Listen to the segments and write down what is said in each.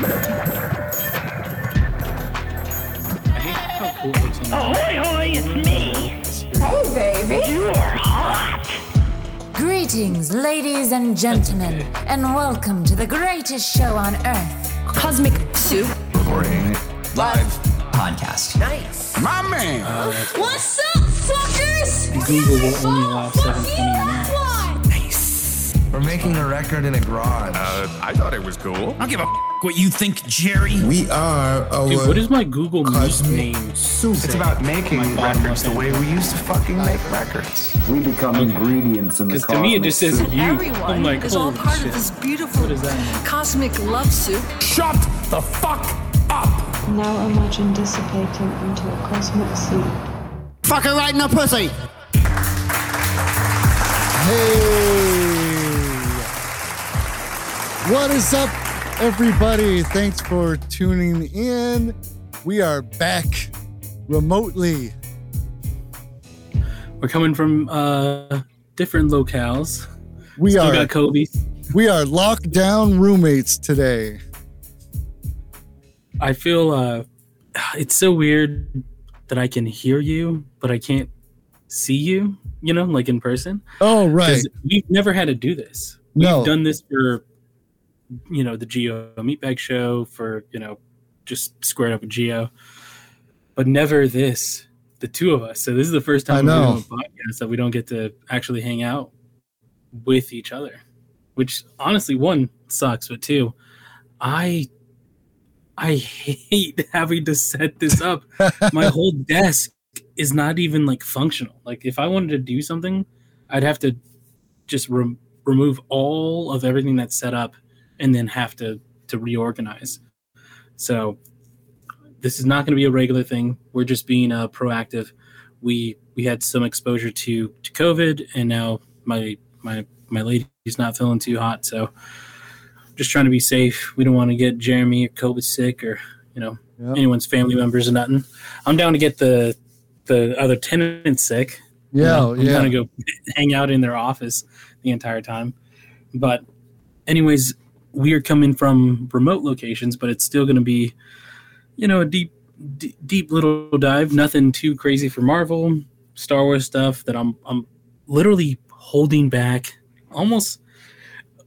I hate how cool it looks on the Ahoy, it's me. Hey, baby. You are hot. Greetings, ladies and gentlemen, and welcome to the greatest show on earth. Cosmic soup. Recording live podcast. Nice. My man. What's up, fuckers? Google will only allow 720 minutes. We're making a record in a garage. Uh, I thought it was cool. I don't give a f- what you think, Jerry. We are our Dude, what is my Google Meet Cosmic name? soup. it's about making records the way we used to fucking make records. We become ingredients in the Because to me it just says you. Everyone I'm like, is all part shit. of this beautiful What is that? cosmic love soup. Shut the fuck up. Now imagine dissipating into a cosmic soup. Fucker right in the pussy. Hey! What is up, everybody? Thanks for tuning in. We are back remotely. We're coming from uh different locales. We Still are got Kobe. we are lockdown roommates today. I feel uh it's so weird that I can hear you, but I can't see you, you know, like in person. Oh right. We've never had to do this. We've No. done this for you know, the Geo Meatbag show for, you know, just squared up with Geo. But never this. The two of us. So this is the first I time we're know. a podcast that we don't get to actually hang out with each other. Which honestly one sucks, but two, I I hate having to set this up. My whole desk is not even like functional. Like if I wanted to do something, I'd have to just rem- remove all of everything that's set up and then have to to reorganize. So this is not going to be a regular thing. We're just being uh, proactive. We we had some exposure to to COVID, and now my my my lady's not feeling too hot, so just trying to be safe. We don't want to get Jeremy or COVID sick or you know Yep. anyone's family members or nothing. I'm down to get the the other tenants sick. You Yeah, know, I'm yeah. gonna go hang out in their office the entire time. But, anyways, we are coming from remote locations, but it's still gonna be, you know, a deep, deep, deep little dive. Nothing too crazy for Marvel, Star Wars stuff that I'm, I'm literally holding back, almost,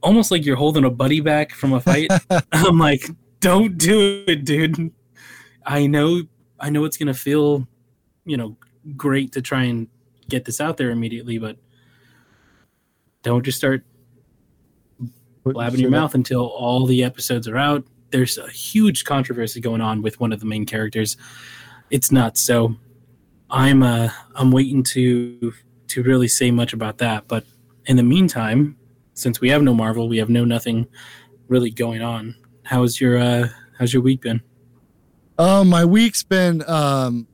almost like you're holding a buddy back from a fight. I'm like, don't do it, dude. I know, I know it's gonna feel, you know, great to try and get this out there immediately, but don't just start Put blabbing your mouth until all the episodes are out. There's a huge controversy going on with one of the main characters. It's nuts. So I'm uh I'm waiting to to really say much about that. But in the meantime, since we have no Marvel, we have no nothing really going on. How's your uh how's your week been? Oh, my week's been um,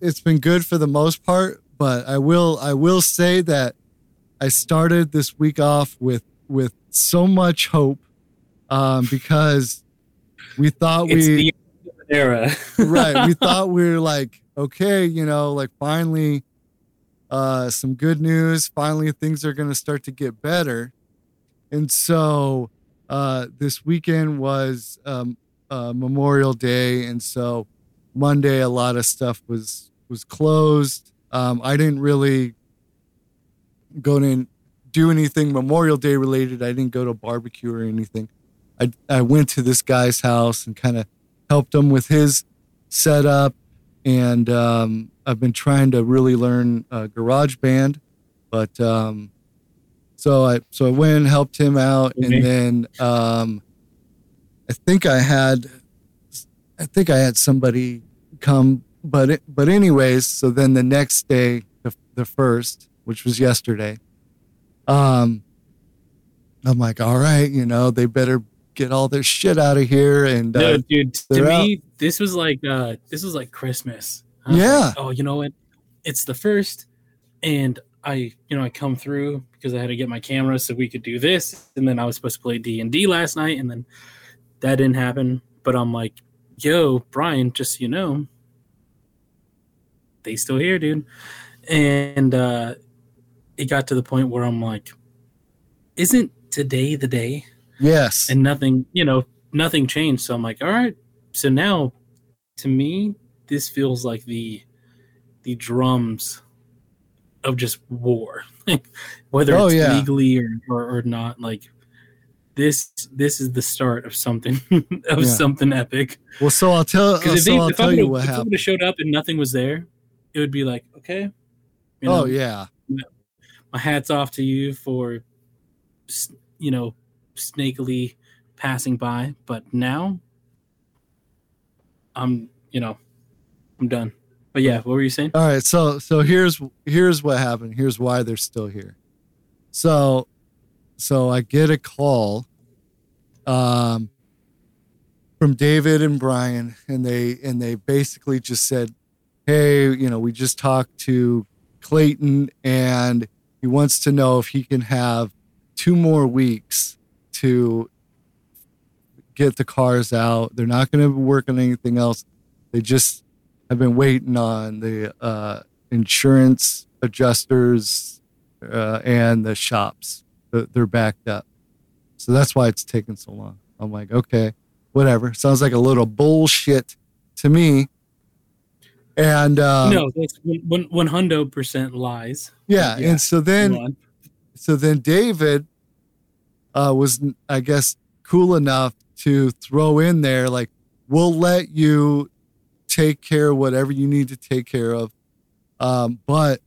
it's been good for the most part, but I will I will say that I started this week off with with so much hope, um, because we thought It's we the era. right we thought we were like okay you know like finally uh some good news. Finally things are going to start to get better. And so uh this weekend was um uh memorial day and so monday a lot of stuff was was closed. Um i didn't really go to do anything memorial day related. I didn't go to a barbecue or anything. I i went to this guy's house and kind of helped him with his setup. And um, i've been trying to really learn uh, GarageBand but um, so i so i went and helped him out. Okay. and then um, i think i had i think i had somebody come but it, but anyways so then the next day the, the first which was yesterday um i'm like all right you know they better get all their shit out of here and No, uh, dude. To me, this was like uh this was like Christmas. Was Yeah. like, oh, you know what? It's the first, and I, you know, I come through because I had to get my camera so we could do this, and then I was supposed to play D and D last night, and then that didn't happen. But I'm like, yo, Brian, just so you know, they still here, dude. And uh it got to the point where I'm like, isn't today the day? yes and nothing you know nothing changed. So I'm like, all right. So now, to me, this feels like the the drums of just war, whether Oh, it's yeah. legally or, or or not. Like this this is the start of something of Yeah. something epic. Well, so I'll tell. Because if, so they, I'll if tell you what if happened. showed up and nothing was there, it would be like, okay, you oh, know, oh yeah, my hat's off to you for, you know, snakily passing by. But now, I'm, you know, I'm done. But yeah, what were you saying? All right, so so here's here's what happened. Here's why they're still here. So so I get a call um from David and Brian and they and they basically just said, "Hey, you know, we just talked to Clayton and he wants to know if he can have two more weeks to get the cars out. They're not going to work on anything else. They just have been waiting on the uh, insurance adjusters uh, and the shops. They're backed up. So that's why it's taking so long. I'm like, okay, whatever. Sounds like a little bullshit to me. And um, no, that's one one hundred percent lies. yeah, Yeah, and so then so then David uh, was, I guess, cool enough to throw in there like, we'll let you take care of whatever you need to take care of, um, but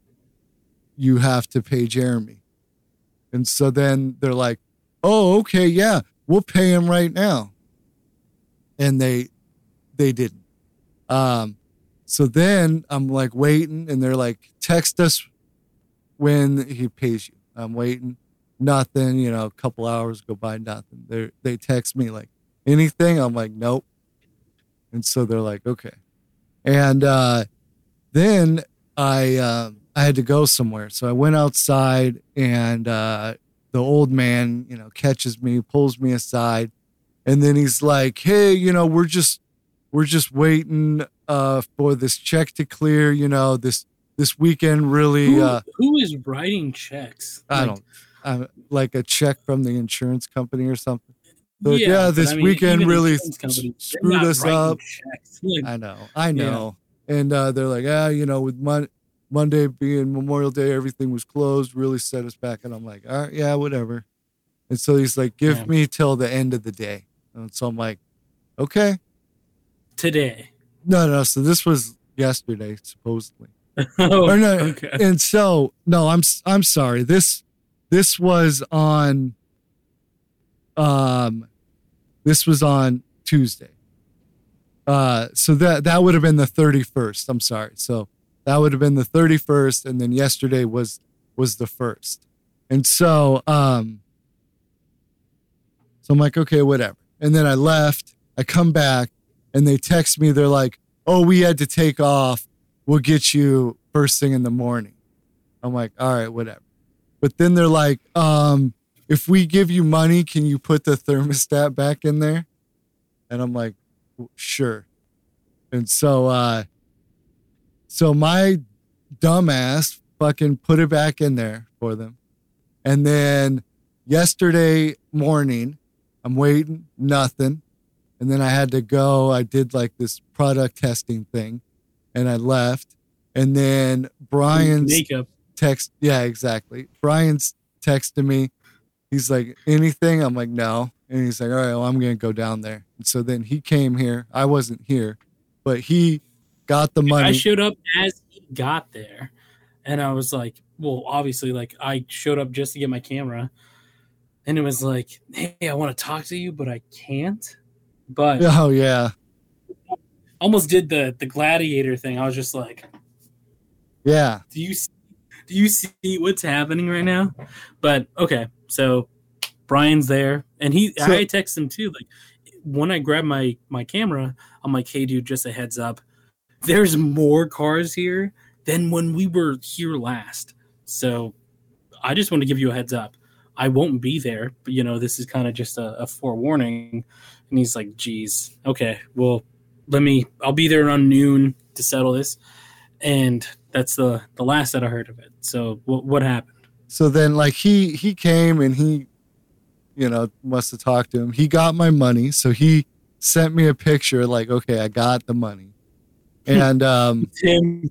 you have to pay Jeremy. And so then they're like, oh, okay, yeah, we'll pay him right now. And they they didn't. Um, so then I'm like waiting, and they're like, text us when he pays you. I'm waiting. Nothing, you know, a couple hours go by, nothing. They they text me like anything. I'm like, nope. And so they're like, okay. And uh then I um I had to go somewhere. So I went outside and uh the old man, you know, catches me, pulls me aside, and then he's like, Hey, you know, we're just we're just waiting uh for this check to clear, you know, this this weekend really Who, uh who is writing checks? I Like, don't uh, like a check from the insurance company or something. Like, yeah, but this I mean, weekend really insurance s- companies, they're screwed us up. Like, I know, I know. And uh, they're like, ah, you know, with Mon- Monday being Memorial Day, everything was closed, really set us back. And I'm like, all right, yeah, whatever. And so he's like, give Yeah. me till the end of the day. And so I'm like, okay. today. No, no. So this was yesterday, supposedly. oh, or no, okay. and so no, I'm I'm sorry. This this was on um this was on Tuesday. Uh so that that would have been the 31st. I'm sorry. So that would have been the 31st and then yesterday was was the first. And so um so I'm like, okay, whatever. And then I left. I come back and they text me. They're like, oh, we had to take off. We'll get you first thing in the morning. I'm like, all right, whatever. But then they're like, um, if we give you money, can you put the thermostat back in there? And I'm like, sure. And so, uh, so my dumbass fucking put it back in there for them. And then yesterday morning, I'm waiting, nothing. And then I had to go. I did like this product testing thing and I left. And then Brian's makeup. text, yeah, exactly. Brian's texting me. He's like, anything? I'm like, no. And he's like, all right, well, I'm going to go down there. And so then he came here. I wasn't here, but he got the money. I showed up as he got there, and I was like, well, obviously, like I showed up just to get my camera, and it was like, hey, I want to talk to you, but I can't. But oh, yeah. almost did the the gladiator thing. I was just like, Yeah. do you see, do you see what's happening right now? But okay, so Brian's there, and he So- I text him too. Like when I grab my my camera, I'm like, hey, dude, just a heads up, there's more cars here than when we were here last. So I just want to give you a heads up. I won't be there, but you know, this is kind of just a, a forewarning. And he's like, geez, okay, well, let me, I'll be there around noon to settle this. And that's the, the last that I heard of it. So what, what happened? So then like he he came and he you know, must have talked to him. He got my money, so he sent me a picture like, okay, I got the money, and um, Tim.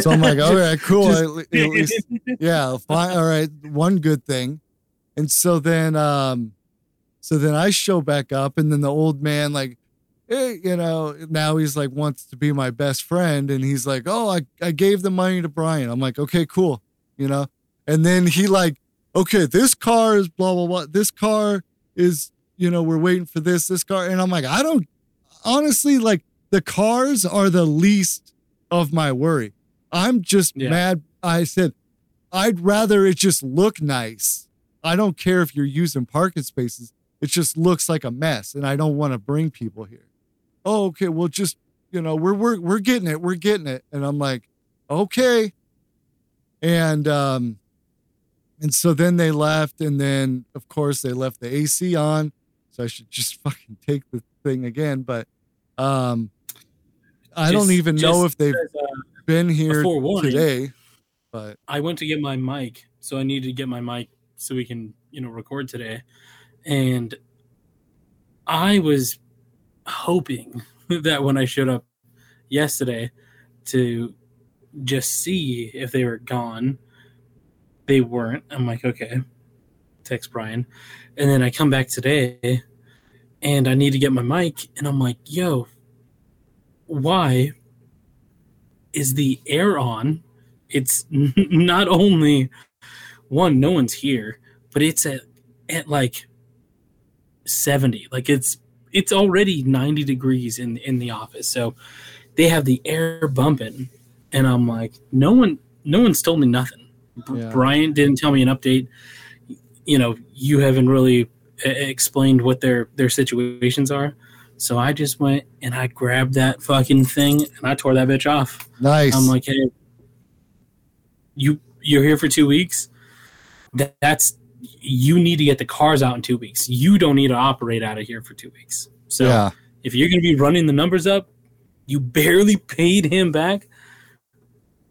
so I'm like, all right, cool. Just- At least, yeah, fine. All right, one good thing. And so then, um, so then I show back up, and then the old man, like, eh, you know, now he's like wants to be my best friend, and he's like, oh, I, I gave the money to Brian. I'm like, okay, cool, you know. And then he like, okay, this car is blah blah blah. This car is, you know, we're waiting for this this car, and I'm like, I don't honestly like the cars are the least of my worry. I'm just Yeah. mad. I said, I'd rather it just look nice. I don't care if you're using parking spaces. It just looks like a mess, and I don't want to bring people here. Oh, okay. Well, just you know, we're we're we're getting it. We're getting it. And I'm like, okay. And um, and so then they left, and then of course they left the AC on. So I should just fucking take the thing again. But um, I don't even know if they've as, uh, been here today. But I went to get my mic, so I need to get my mic so we can, you know, record today. And I was hoping that when I showed up yesterday to just see if they were gone, they weren't. I'm like, okay, text Brian. And then I come back today and I need to get my mic, and I'm like, yo, why is the air on? It's not only one, no one's here, but it's at at like 70. Like it's it's already 90 degrees in in the office. So they have the air bumping and I'm like, no one no one's told me nothing. Yeah. Brian didn't tell me an update. You know, you haven't really explained what their their situations are. So I just went and I grabbed that fucking thing and I tore that bitch off. nice. I'm like, hey, you you're here for two weeks. That, that's you need to get the cars out in two weeks. You don't need to operate out of here for two weeks. So yeah. if you're going to be running the numbers up, you barely paid him back.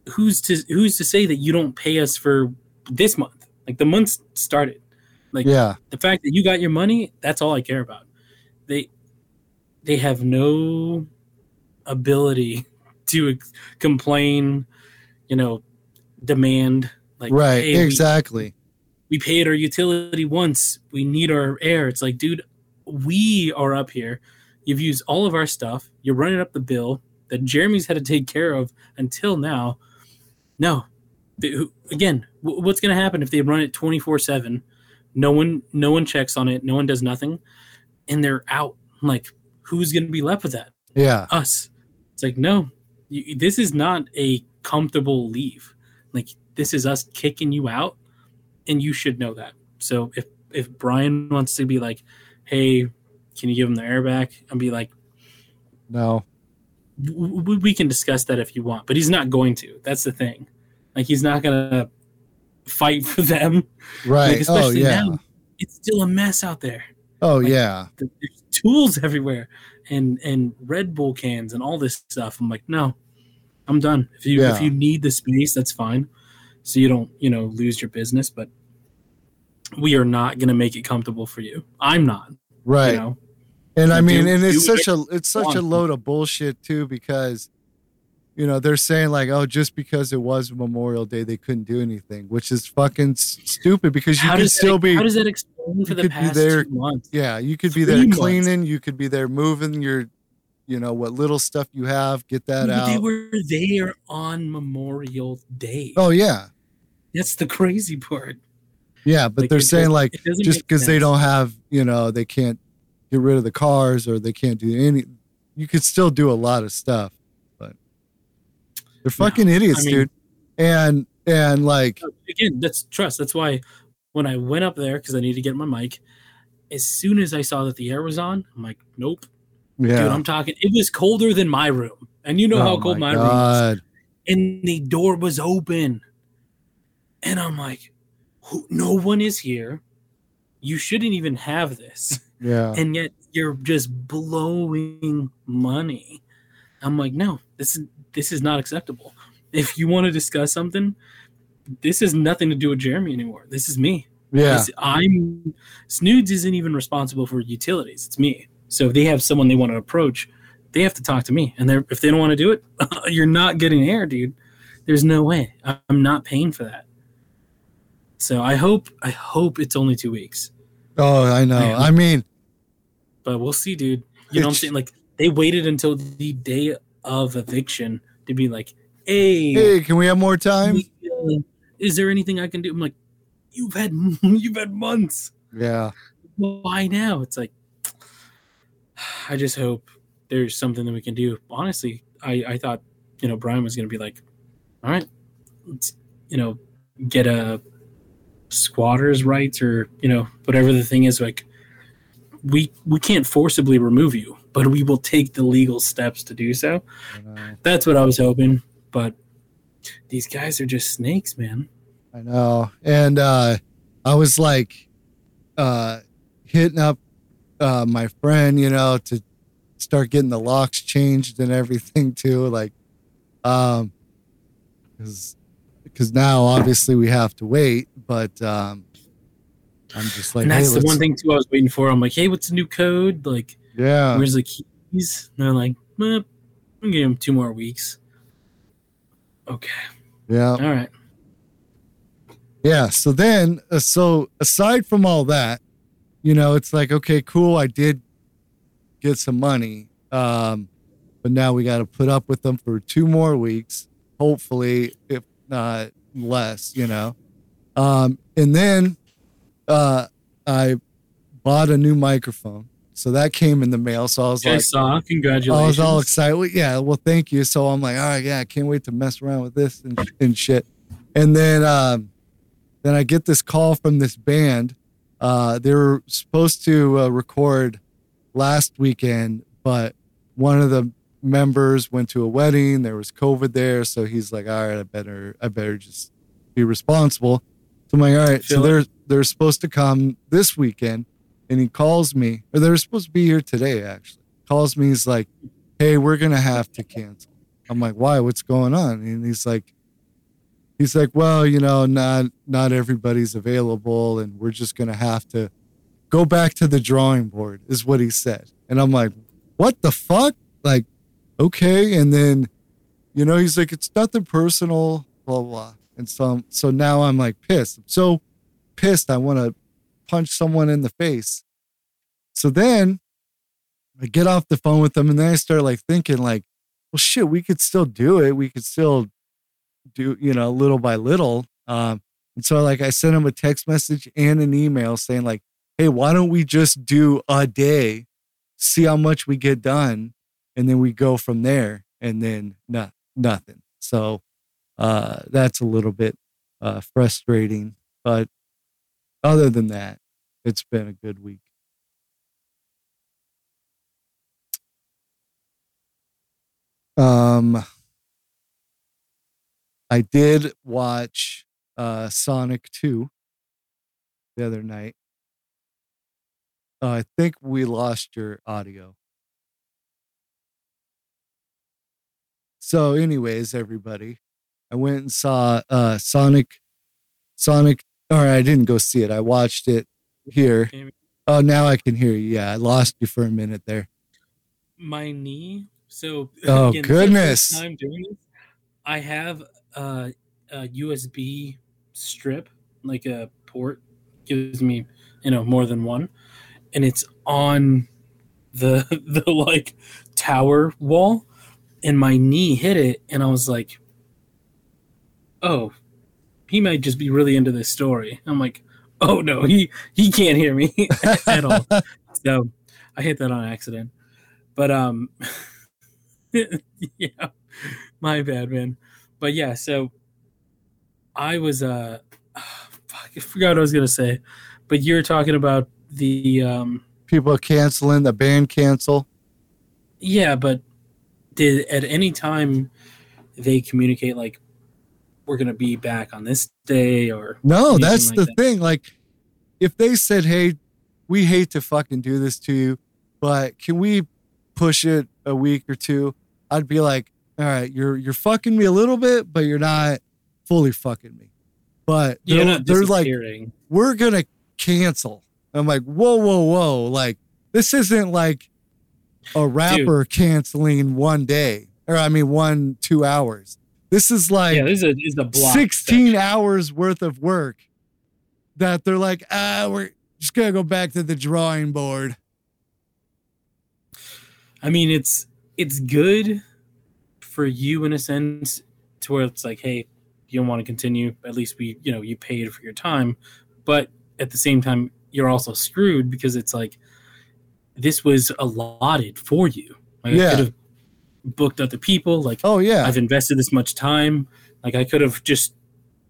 Who's to who's to say that you don't pay us for this month? Like the month started. Like Yeah. the fact that you got your money, that's all I care about. They they have no ability to ex- complain, you know, demand like right. "Hey, exactly. We paid our utility once. We need our air. It's like, dude, we are up here. You've used all of our stuff. You're running up the bill that Jeremy's had to take care of until now. No, again, what's going to happen if they run it 24 seven? No one, no one checks on it. No one does nothing, and they're out. Like, who's going to be left with that? Yeah. us. It's like, no, you, this is not a comfortable leave. Like, this is us kicking you out, and you should know that. So if if Brian wants to be like, hey, can you give him the air back? And be like, No. w- w- we can discuss that if you want, but he's not going to. That's the thing. Like, he's not gonna fight for them. Right. Like, oh yeah. now, it's still a mess out there. Oh like- yeah. There's tools everywhere, and and Red Bull cans and all this stuff. I'm like, no, I'm done. If you Yeah. if you need the space, that's fine. So you don't you know lose your business, but we are not gonna make it comfortable for you. I'm not. Right. You know. And I Do- mean, and it's do such a it's such a load of bullshit too because you know they're saying like, oh, just because it was Memorial Day, they couldn't do anything, which is fucking stupid because you how could still that, be How does that explain for the be past there- two months? yeah, you could be three there months. cleaning, you could be there moving your, you know, what little stuff you have, get that But They were there on Memorial Day. Oh yeah, That's the crazy part. Yeah, but Like, they're saying doesn't- like just because they don't have, you know, they can't get rid of the cars or they can't do any. You could still do a lot of stuff, but they're fucking idiots, mean- dude. And and like again, that's trust. That's why when I went up there because I need to get my mic, as soon as I saw that the air was on, I'm like, nope, dude. yeah, I'm talking. It was colder than my room, and you know how Oh cold my, my room is. And the door was open, and I'm like, Who, no one is here. You shouldn't even have this, yeah, and yet you're just blowing money. I'm like, no, this is this is not acceptable. If you want to discuss something, this has nothing to do with Jeremy anymore. This is me. Yeah. 'Cause I'm Snoods isn't even responsible for utilities. It's me. So if they have someone they want to approach, they have to talk to me. And if they don't want to do it, you're not getting air, dude. There's no way. I'm not paying for that. So I hope I hope it's only two weeks. Oh, I know. I mean, But we'll see, dude. You know what I'm saying? Like they waited until the day of eviction to be like, "Hey, hey, can we have more time? is there anything I can do?" I'm like, "You've had you've had months. Yeah. Why now?" It's like, I just hope there's something that we can do. Honestly, I I thought you know Brian was gonna be like, "All right, let's you know get a squatters' rights or you know whatever the thing is like." we we can't forcibly remove you, but we will take the legal steps to do so. That's what I was hoping, but these guys are just snakes, man. I know. And uh I was like uh hitting up uh my friend, you know, to start getting the locks changed and everything too. Like um because because now obviously we have to wait, but um I'm just like and that's hey, the one thing too I was waiting for. I'm like, hey, what's the new code? Like, Yeah. where's the keys? And they're like, eh, I'm gonna give them two more weeks. Okay, Yeah. all right. Yeah. So then, uh, so aside from all that, you know, it's like, okay, cool. I did get some money. Um, but now we got to put up with them for two more weeks, hopefully, if not less, you know. Um, and then uh, I bought a new microphone. So that came in the mail. So I was I like, saw. I was all excited. Well, yeah, well, thank you. So I'm like, all right, yeah, I can't wait to mess around with this and, and shit. And then, um, then I get this call from this band. Uh, they were supposed to uh, record last weekend, but one of the members went to a wedding. There was COVID there, so he's like, all right, I better, I better just be responsible. So I'm like, all right. So they're they're supposed to come this weekend, and he calls me, or they're supposed to be here today. Actually, calls me. He's like, hey, we're gonna have to cancel. I'm like, why? What's going on? And he's like, he's like, well, you know, not not everybody's available, and we're just gonna have to go back to the drawing board, is what he said. And I'm like, what the fuck? Like, okay. And then, you know, he's like, it's nothing personal, blah blah. And so, so now I'm like pissed. I'm so pissed. I want to punch someone in the face. So then I get off the phone with them, and then I start like thinking, like, well, shit, we could still do it. We could still do, you know, little by little. Um, and so like I sent him a text message and an email saying like, hey, why don't we just do a day, see how much we get done, and then we go from there. And then no, nothing. So uh, that's a little bit uh, frustrating, but other than that, it's been a good week. Um, I did watch uh, Sonic 2 the other night. Uh, I think we lost your audio. So, anyways, everybody, I went and saw uh, Sonic. Sonic. Or I didn't go see it. I watched it here. Oh, now I can hear you. Yeah, I lost you for a minute there. my knee. So Oh, this is the first goodness. doing this. I have a, a USB strip, like a port, gives me you know more than one, and it's on the the like tower wall, and my knee hit it, and I was like, oh, he might just be really into this story. I'm like, oh no, he he can't hear me at all. So I hit that on accident. But um yeah. My bad, man. But yeah, so I was uh fuck, I forgot what I was gonna say. But you're talking about the um People canceling the band cancel. yeah, but did at any time they communicate like we're gonna be back on this day or No, that's like the that? thing. Like, if they said, "Hey, we hate to fucking do this to you, but can we push it a week or two? I'd be like, "All right, you're you're fucking me a little bit, but you're not fully fucking me." but they're, they're like, we're gonna cancel. I'm like, whoa, whoa, whoa! Like this isn't like a rapper canceling one day, or I mean, one two hours. This is like yeah, this is a, this is a block 16 section. hours worth of work that they're like, ah, we're just gonna go back to the drawing board. I mean, it's it's good for you in a sense to where it's like, hey, you don't want to continue. At least we, you know, you paid for your time, but at the same time, you're also screwed because it's like this was allotted for you. Like I Yeah. could have booked other people. Like Oh yeah, I've invested this much time. Like I could have just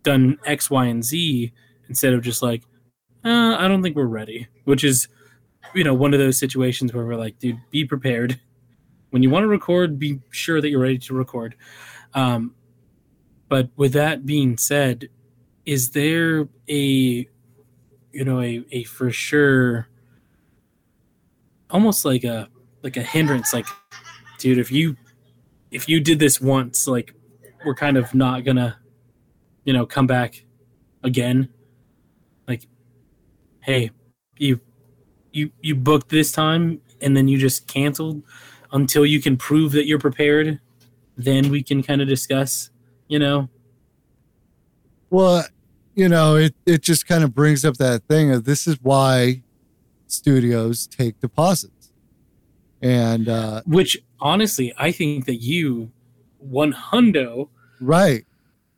done X, Y, and Z instead of just like, uh, I don't think we're ready. Which is, you know, one of those situations where we're like, dude, be prepared. When you want to record, be sure that you're ready to record. Um, but with that being said, is there a, you know, a, a for sure, almost like a like a hindrance, like, dude, if you if you did this once, like we're kind of not gonna, you know, come back again. Like, hey, you you you booked this time and then you just canceled until you can prove that you're prepared. Then we can kind of discuss, you know. well, you know, it it just kind of brings up that thing of this is why studios take deposits, and uh, Which honestly, I think that you, one hundo, right,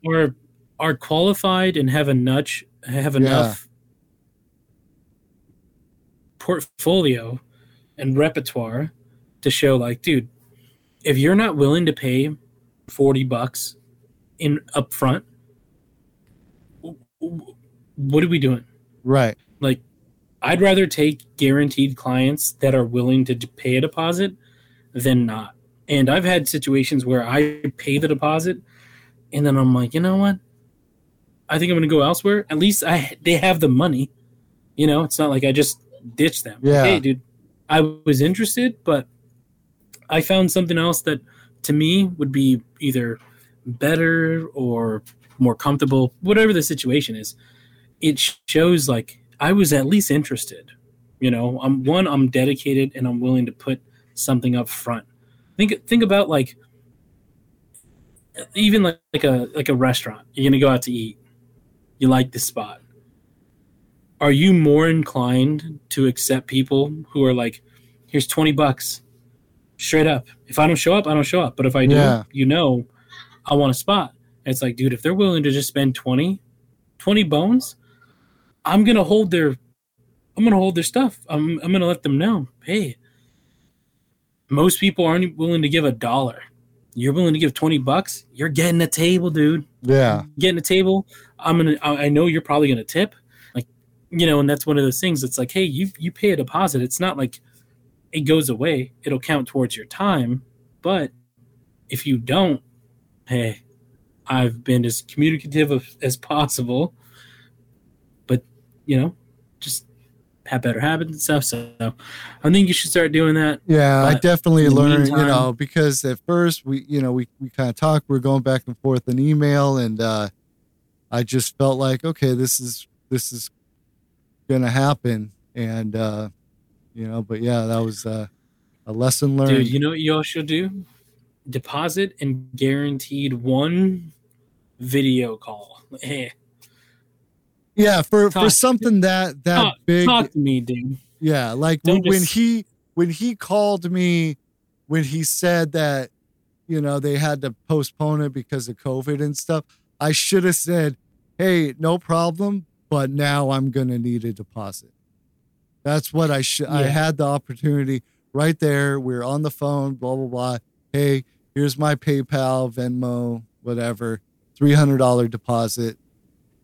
are are qualified and have a nudge have enough portfolio and repertoire to show like dude if you're not willing to pay 40 bucks in upfront what are we doing? Right, like i'd rather take guaranteed clients that are willing to pay a deposit than not. And i've had situations where i pay the deposit and then i'm like you know what? I think i'm going to go elsewhere. At least i they have the money you know? It's not like i just ditch them. Yeah. hey dude i was interested but i found something else that to me would be either better or more comfortable whatever the situation is. It shows like I was at least interested. You know, I'm one, I'm dedicated and I'm willing to put something up front. Think think about like even like, like a like a restaurant. You're gonna go out to eat. You like the spot. Are you more inclined to accept people who are like, here's twenty bucks, straight up. If I don't show up, I don't show up. But if I do, Yeah. you know, I want a spot. And it's like, dude, if they're willing to just spend 20, 20 bones, I'm gonna hold their I'm gonna hold their stuff. I'm I'm gonna let them know, hey, most people aren't willing to give a dollar. You're willing to give 20 bucks, you're getting a table, dude. yeah, Getting a table. I'm gonna I I know you're probably gonna tip. Like, you know, and that's one of those things. It's like, hey, you you pay a deposit. It's not like it goes away. It'll count towards your time. But if you don't, hey, I've been as communicative as possible. But you know, just have better habits and stuff. So I think you should start doing that. yeah. I definitely learned, you know, because at first we, you know, we we kind of talked, we are going back and forth in email, and uh, I just felt like, okay, this is this is gonna happen, and uh, you know, but yeah, that was uh, a lesson learned. Dude, you know what you all should do? Deposit and guaranteed one video call. Yeah, for for something that that talk, big, talk to me, dude. Yeah, like Don't when, just- he when he called me when he said that you know they had to postpone it because of COVID and stuff, I should have said, "Hey, no problem, but now I'm going to need a deposit." That's what I should I had the opportunity right there. We are on the phone, blah blah blah. Hey, here's my PayPal, Venmo, whatever. $300 deposit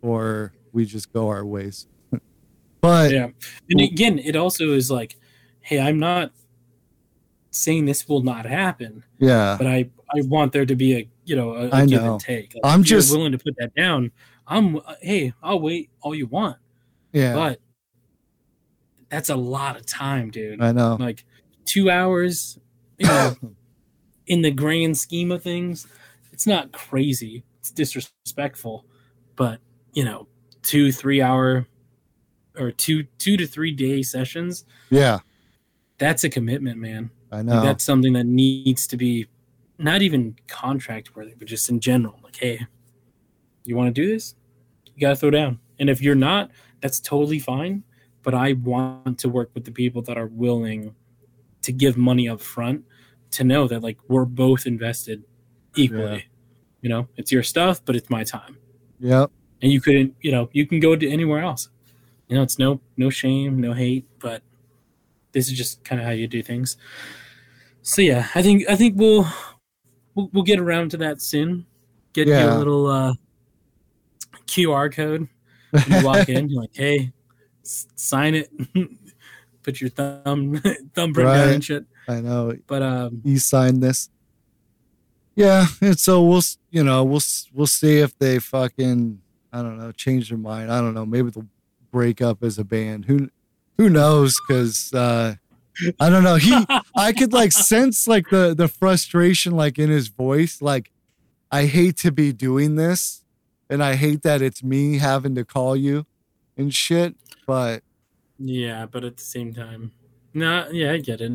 or we just go our ways. but Yeah. And again, it also is like, hey, I'm not saying this will not happen, yeah. but I I want there to be a you know a, a I give know. and take. Like, I'm just- willing to put that down. I'm hey, I'll wait all you want, Yeah. but that's a lot of time, dude. I know. like two hours you know in the grand scheme of things it's not crazy it's disrespectful but you know, two, three hour or two, two to three day sessions, Yeah, that's a commitment, man. I Like, know. that's something that needs to be not even contract worthy, but just in general. Like, hey, you want to do this? You got to throw down. And if you're not, that's totally fine. But I want to work with the people that are willing to give money up front to know that like we're both invested equally. Yeah. You know, it's your stuff, but it's my time. Yep. And you couldn't, you know, you can go to anywhere else. You know, it's no no shame, no hate, but this is just kind of how you do things. So yeah, I think I think we'll we'll, we'll get around to that soon. Get Yeah. your little uh, QR code. When you walk in, you're like, hey, s- sign it. Put your thumb thumbprint down Right. and shit. I know. But um, He signed this. Yeah, and so we'll you know we'll we'll see if they fucking I don't know change their mind. I don't know. Maybe they'll break up as a band. Who who knows? Because uh, I don't know. He I could like sense like the the frustration like in his voice. Like I hate to be doing this, and I hate that it's me having to call you and shit. But yeah, but at the same time, no, yeah, I get it.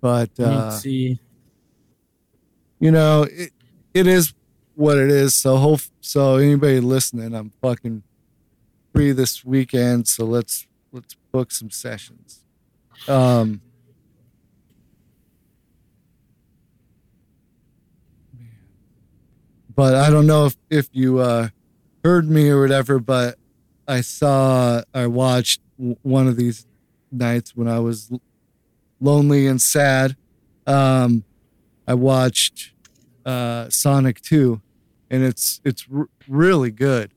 but uh, see, you know, it, it is what it is. So hope so anybody listening, I'm fucking free this weekend. So let's let's book some sessions. Um but I don't know if, if you uh heard me or whatever, but I saw I watched one of these nights when I was lonely and sad. Um I watched uh, Sonic 2, and it's it's r- really good.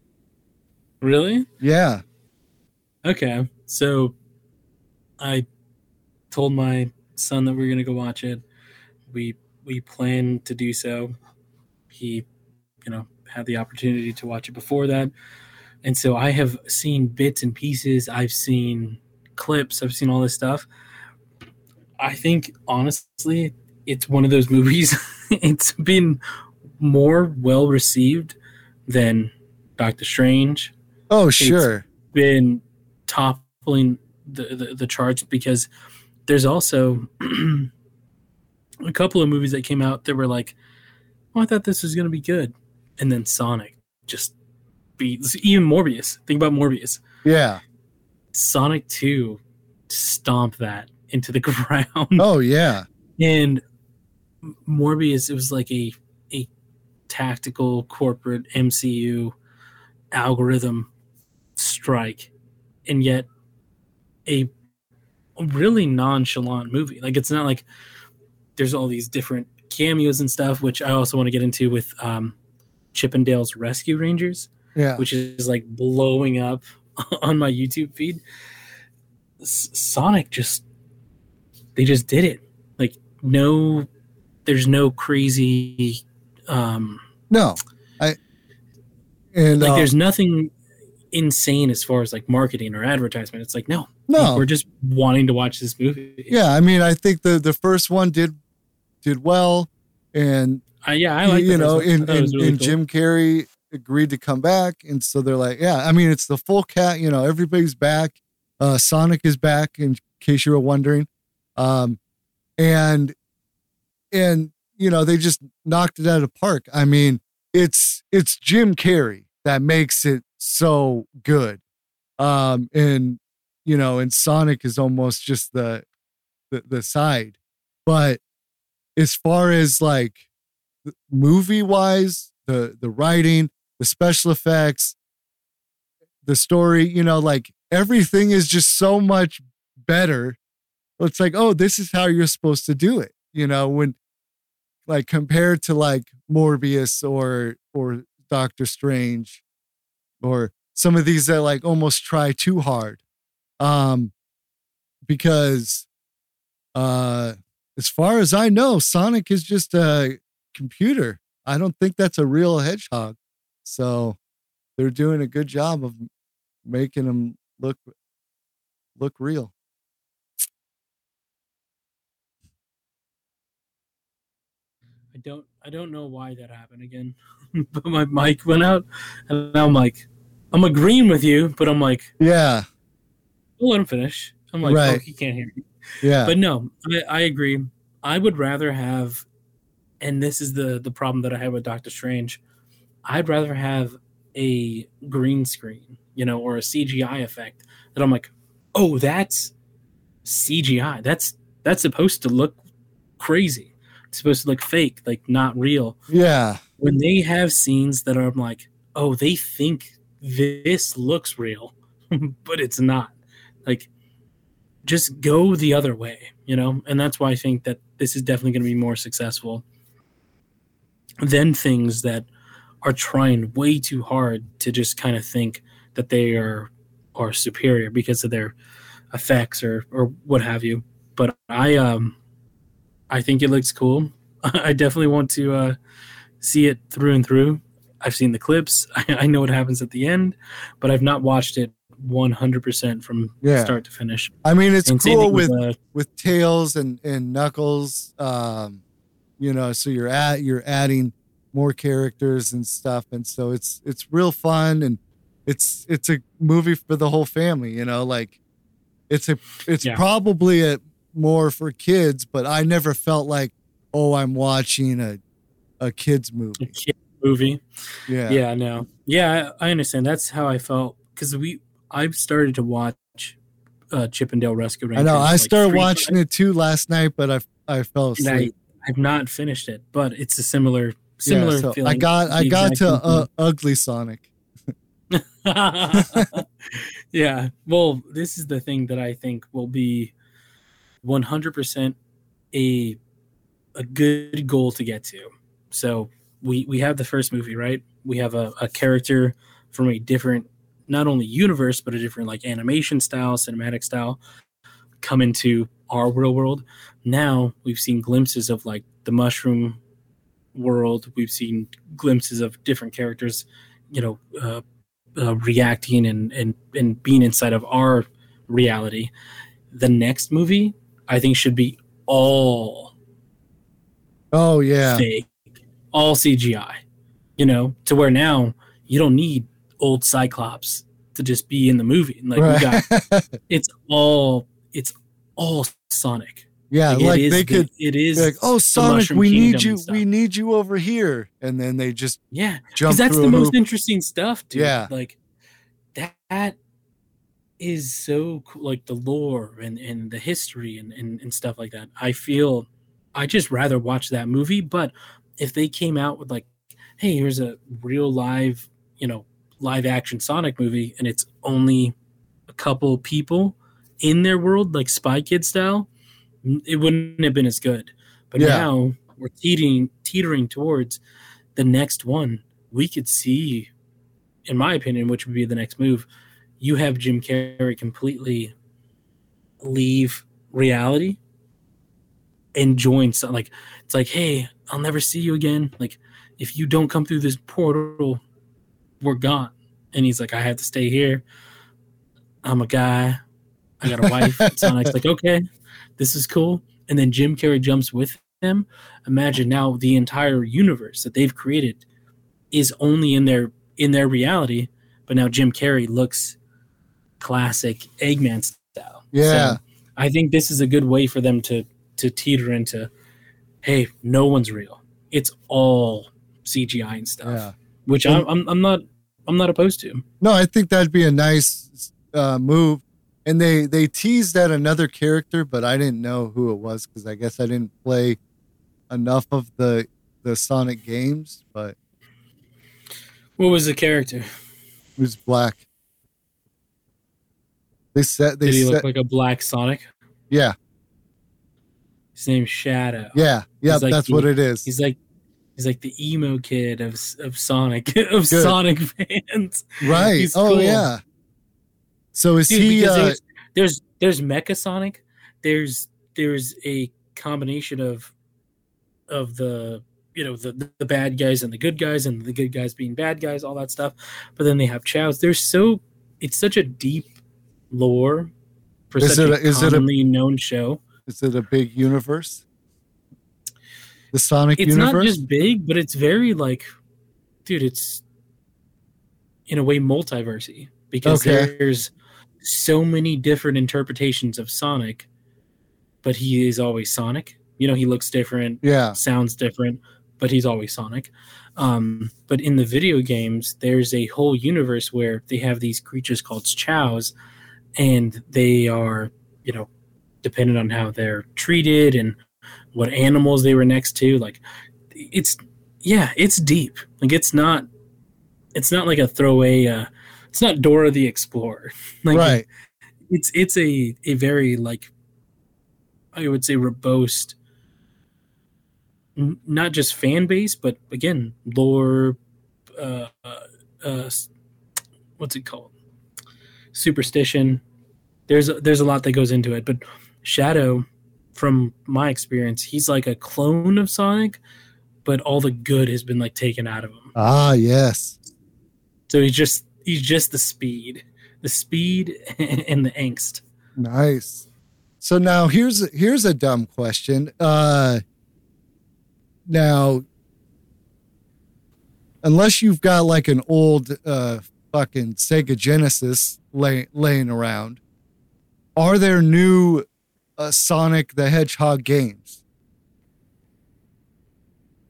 really? Yeah, Okay, so I told my son that we are gonna go watch it. We we plan to do so. He, you know, had the opportunity to watch it before that, and so I have seen bits and pieces. I've seen clips. I've seen all this stuff. I think honestly, it's one of those movies. it's been more well received than Doctor Strange Oh, sure. been toppling the, the, the charts because there's also a couple of movies that came out that were like, oh, I thought this was going to be good. And then Sonic just beats even Morbius. Think about Morbius. Yeah. Sonic 2 stomp that into the ground. Oh, yeah. And Morbius, it was like a tactical corporate MCU algorithm strike, and yet a really nonchalant movie. Like it's not like there's all these different cameos and stuff, which I also want to get into with um, Chip 'n Dale's Rescue Rangers, Yeah. which is like blowing up on my YouTube feed. S- Sonic just they just did it. Like no there's no crazy um No. I and like uh, there's nothing insane as far as like marketing or advertisement. It's like no. No. Like, we're just wanting to watch this movie. yeah, I mean, I think the the first one did did well and Uh, yeah, I like you know. And, thought it was and, really and cool. Jim Carrey agreed to come back, and so they're like, yeah, I mean, it's the full cat. You know, everybody's back. Uh, Sonic is back, in case you were wondering, um, and and you know they just knocked it out of park. I mean, it's it's Jim Carrey that makes it so good, um, and you know, and Sonic is almost just the the, the side, but as far as like movie wise, the the writing, the special effects, the story, you know, like everything is just so much better. It's like, oh, this is how you're supposed to do it, you know, when like compared to like Morbius or or Doctor Strange or some of these that like almost try too hard. Um because uh as far as I know, Sonic is just a computer. I don't think that's a real hedgehog. So they're doing a good job of making him look look real. I don't I don't know why that happened again. but my mic went out and I'm like I'm agreeing with you, but I'm like, Yeah. I'll let him finish. I'm like, oh, he can't hear me. Yeah. But no, I, I agree. I would rather have, and this is the the problem that I had with Doctor Strange. I'd rather have a green screen, you know, or a CGI effect that I'm like, oh, that's CGI. That's that's supposed to look crazy. Supposed to look fake, like not real. yeah. When they have scenes that are I'm like, oh, they think this looks real, but it's not. Like just go the other way, you know? And that's why I think that this is definitely going to be more successful than things that are trying way too hard to just kind of think that they are are superior because of their effects or or what have you. But I um I think it looks cool. I definitely want to uh see it through and through. I've seen the clips. I, I know what happens at the end, but I've not watched it 100% from Yeah. start to finish. I mean, it's And cool thing with uh, with tails and and knuckles. Um, you know, so you're at you're adding more characters and stuff, and so it's it's real fun and it's it's a movie for the whole family. You know, like it's a it's Yeah. probably a more for kids, but I never felt like oh I'm watching a a kids movie. kid movie. Yeah, Yeah, no. Yeah, I, I understand. That's how I felt because we I started to watch uh, Chip 'n Dale Rescue I know. I like, started watching it too last night, but I I fell times, and I asleep. I've not finished it, but it's a similar Yeah, similar so feeling. I got I got to uh, Ugly Sonic. yeah. Well, this is the thing that I think will be 100% a a good goal to get to. So we we have the first movie, right? We have a, a character from a different not only universe but a different like animation style, cinematic style come into our real world. Now we've seen glimpses of like the mushroom world. We've seen glimpses of different characters, you know, uh, uh, reacting and, and and being inside of our reality. The next movie, I think, should be all Oh yeah. fake, all CGI. You know, to where now you don't need old Cyclops to just be in the movie. Like we got, it's all it's all Sonic. yeah, Like, like they the- could it is like, oh Sonic, we need you, we need you over here, and then they just Yeah, jump because that's the most hoop. interesting stuff, dude. Yeah. like that is so cool. Like the lore and and the history and, and and stuff like that. I feel I just rather watch that movie. But if they came out with like, hey, here's a real live, you know, live action Sonic movie, and it's only a couple people in their world, like Spy Kid style, it wouldn't have been as good. But Yeah. now we're teetering teetering towards the next one. We could see, in my opinion, which would be the next move. You have Jim Carrey completely leave reality and join some like it's like, hey, I'll never see you again. Like, if you don't come through this portal, we're gone. And he's like, I have to stay here. I'm a guy. I got a wife. Sonic's like, okay, this is cool. And then Jim Carrey jumps with him. Imagine now the entire universe that they've created is only in their in their reality, but now Jim Carrey looks classic Eggman style. Yeah. So I think this is a good way for them to to teeter into, hey, no one's real. It's all CGI and stuff, Yeah. which I'm, I'm I'm not I'm not opposed to. No, I think that'd be a nice uh, move. And they they teased at another character, but I didn't know who it was because I guess I didn't play enough of the the Sonic games. But What was the character? it was black. They said they Did he said look like a black Sonic? yeah His name's Shadow. yeah yeah like that's the- what it is. He's like he's like the emo kid of of Sonic of Sonic fans. right. He's oh cool. yeah. So is Dude, he? Uh, there's, there's there's Mecha Sonic. There's there's a combination of of the you know the the bad guys and the good guys and the good guys being bad guys, all that stuff. But then they have Chaos. There's so it's such a deep lore for Is such it a, a- is it a- commonly known show. is it a big universe? The Sonic it's universe. not just big, but it's very like, dude, it's in a way multiversy because Okay. there's so many different interpretations of Sonic, but he is always Sonic. You know, he looks different, yeah. sounds different, but he's always Sonic. Um, but in the video games, there's a whole universe where they have these creatures called Chaos, and they are, you know, dependent on how they're treated and what animals they were next to. Like, it's yeah, it's deep. Like, it's not, it's not like a throwaway. Uh, it's not Dora the Explorer. like, right. it's it's a a very like I would say robust n- not just fan base but again lore uh, uh, uh what's it called superstition there's a, there's a lot that goes into it but shadow from my experience he's like a clone of sonic but all the good has been like taken out of him Ah, yes. so he's just he's just the speed the speed and the angst Nice. So now here's here's a dumb question. Uh now unless you've got like an old uh fucking Sega Genesis lay, laying around, are there new uh, Sonic the Hedgehog games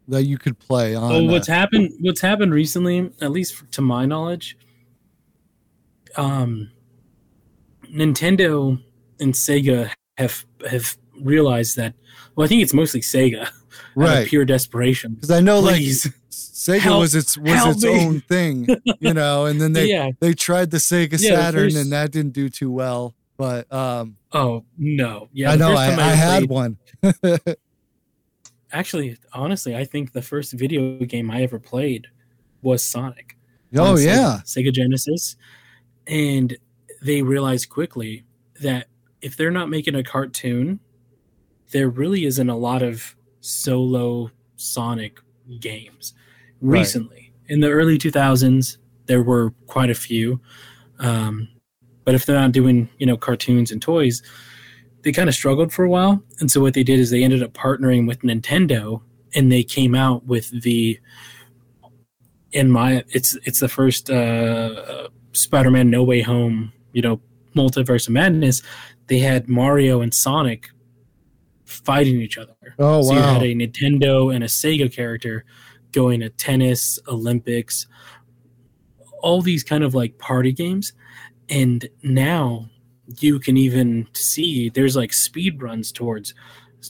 that you could play on? What's uh, happened? What's happened recently, at least to my knowledge, um, Nintendo and Sega have have realized that. Well, I think it's mostly Sega, right? pure desperation. Because I know Please. like Sega Help- was its was its me. own thing, you know, and then they yeah. they tried the Sega Yeah, the Saturn first- and that didn't do too well. But um, Oh no. Yeah. I know I, I ever had played- one. Actually, honestly, I think the first video game I ever played was Sonic. oh Sega- yeah, Sega Genesis, and they realized quickly that if they're not making a cartoon, there really isn't a lot of solo Sonic games. Right. Recently, in the early 2000s, there were quite a few, um, but if they're not doing you know cartoons and toys, they kind of struggled for a while. And so what they did is they ended up partnering with Nintendo, and they came out with the in my it's it's the first uh spider-man no way home you know multiverse of madness they had mario and sonic fighting each other Oh, so you had a nintendo and a sega character going to tennis olympics all these kind of like party games and now you can even see there's like speed runs towards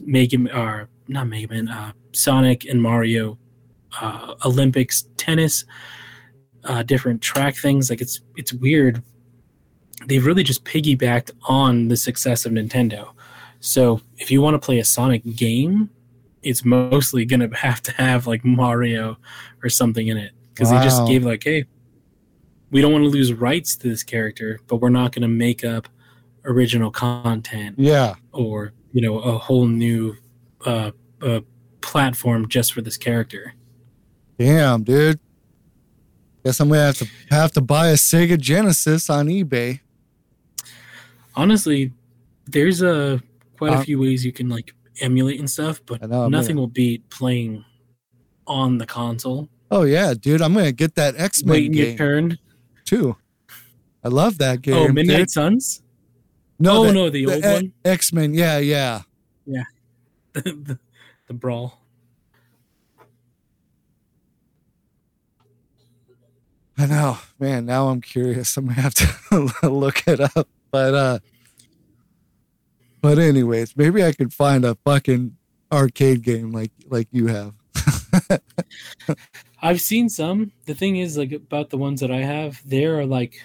Mega or not Mega Man, uh, Sonic and Mario uh, Olympics tennis, uh, different track things. Like it's it's weird. They've really just piggybacked on the success of Nintendo. So if you want to play a Sonic game, it's mostly gonna have to have like Mario or something in it because they just gave like, hey, we don't want to lose rights to this character, but we're not gonna make up original content yeah. or you know a whole new uh, uh, platform just for this character. Damn, dude. Guess I'm gonna have to have to buy a Sega Genesis on eBay. Honestly, there's a quite Uh, a few ways you can like emulate and stuff, but know, nothing gonna- will beat playing on the console. Oh yeah, dude. I'm gonna get that X Men Waiting your game turn. too. I love that game. Oh, Midnight dude. Suns. oh, no, the old one? X Men. Yeah, yeah. the, the brawl. I know, man. Now I'm curious. I'm gonna have to look it up. But uh, but anyways, maybe I could find a fucking arcade game like like you have. I've seen some. The thing is, like about the ones that I have, they're like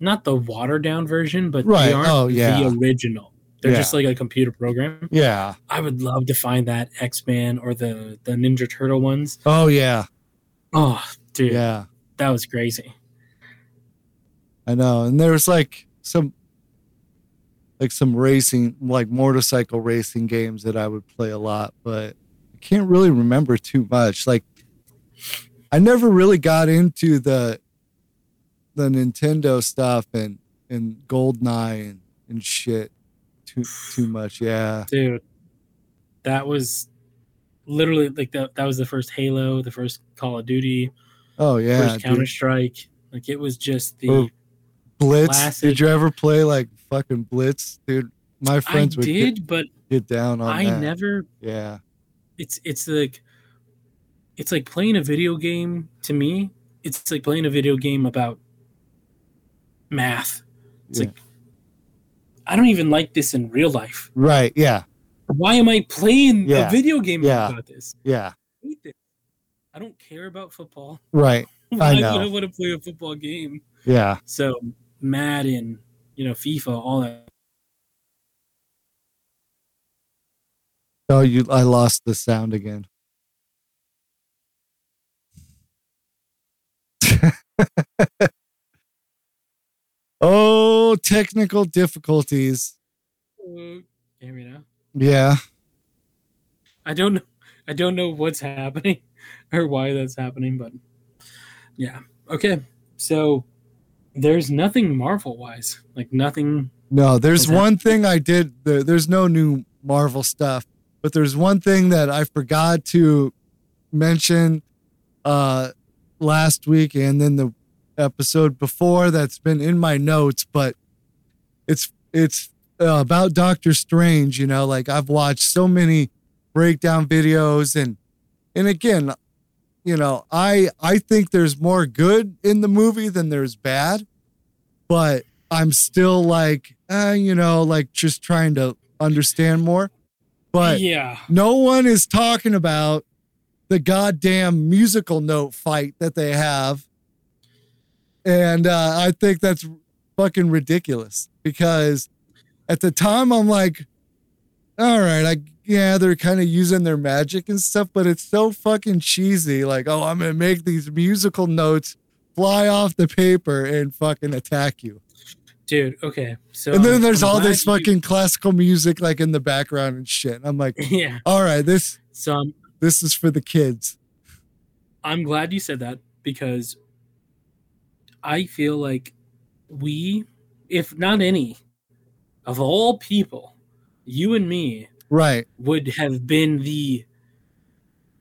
not the watered down version, but Right. they aren't Oh, yeah. the original. They're Yeah. just like a computer program. Yeah. I would love to find that X Man or the the Ninja Turtle ones. Oh yeah. Oh, dude, Yeah. that was crazy. I know. And there's like some like some racing like motorcycle racing games that I would play a lot, but I can't really remember too much. Like I never really got into the the Nintendo stuff and and Goldeneye and, and shit too too much. Yeah. dude that was literally like that that was the first Halo, the first Call of Duty, Oh yeah, first. Counter Strike. Like it was just the Oh, Blitz. classic- Did you ever play like fucking Blitz, dude? My I friends would did, get, but get down on I that. never Yeah, it's it's like it's like playing a video game to me. It's like playing a video game about math. It's Yeah. like I don't even like this in real life. right. Yeah, Why am I playing Yeah. a video game Yeah. about this? yeah, I this. I don't care about football. right. I know. I want to play a football game? Yeah. So Madden, you know, FIFA, all that. Oh, you! I lost the sound again. oh, technical difficulties. Uh, hear me now? Yeah. I don't know. I don't know what's happening or why that's happening, but yeah. Okay. So there's nothing Marvel wise, like nothing. No, there's one thing I did. There, there's no new Marvel stuff, but there's one thing that I forgot to mention uh, last week and then the episode before that's been in my notes, but it's it's uh, about Doctor Strange. You know, like I've watched so many breakdown videos and and again, you know, I I think there's more good in the movie than there's bad, but I'm still like, uh, you know, like just trying to understand more. But yeah. no one is talking about the goddamn musical note fight that they have. And uh, I think that's fucking ridiculous because at the time I'm like, all right, I yeah, they're kind of using their magic and stuff, but it's so fucking cheesy. Like, oh, I'm gonna make these musical notes fly off the paper and fucking attack you. Dude, okay. So and then there's I'm all this you- fucking classical music like in the background and shit. I'm like, Yeah. all right, this So I'm this is for the kids. I'm glad you said that because I feel like we, if not any, of all people, you and me Right. would have been the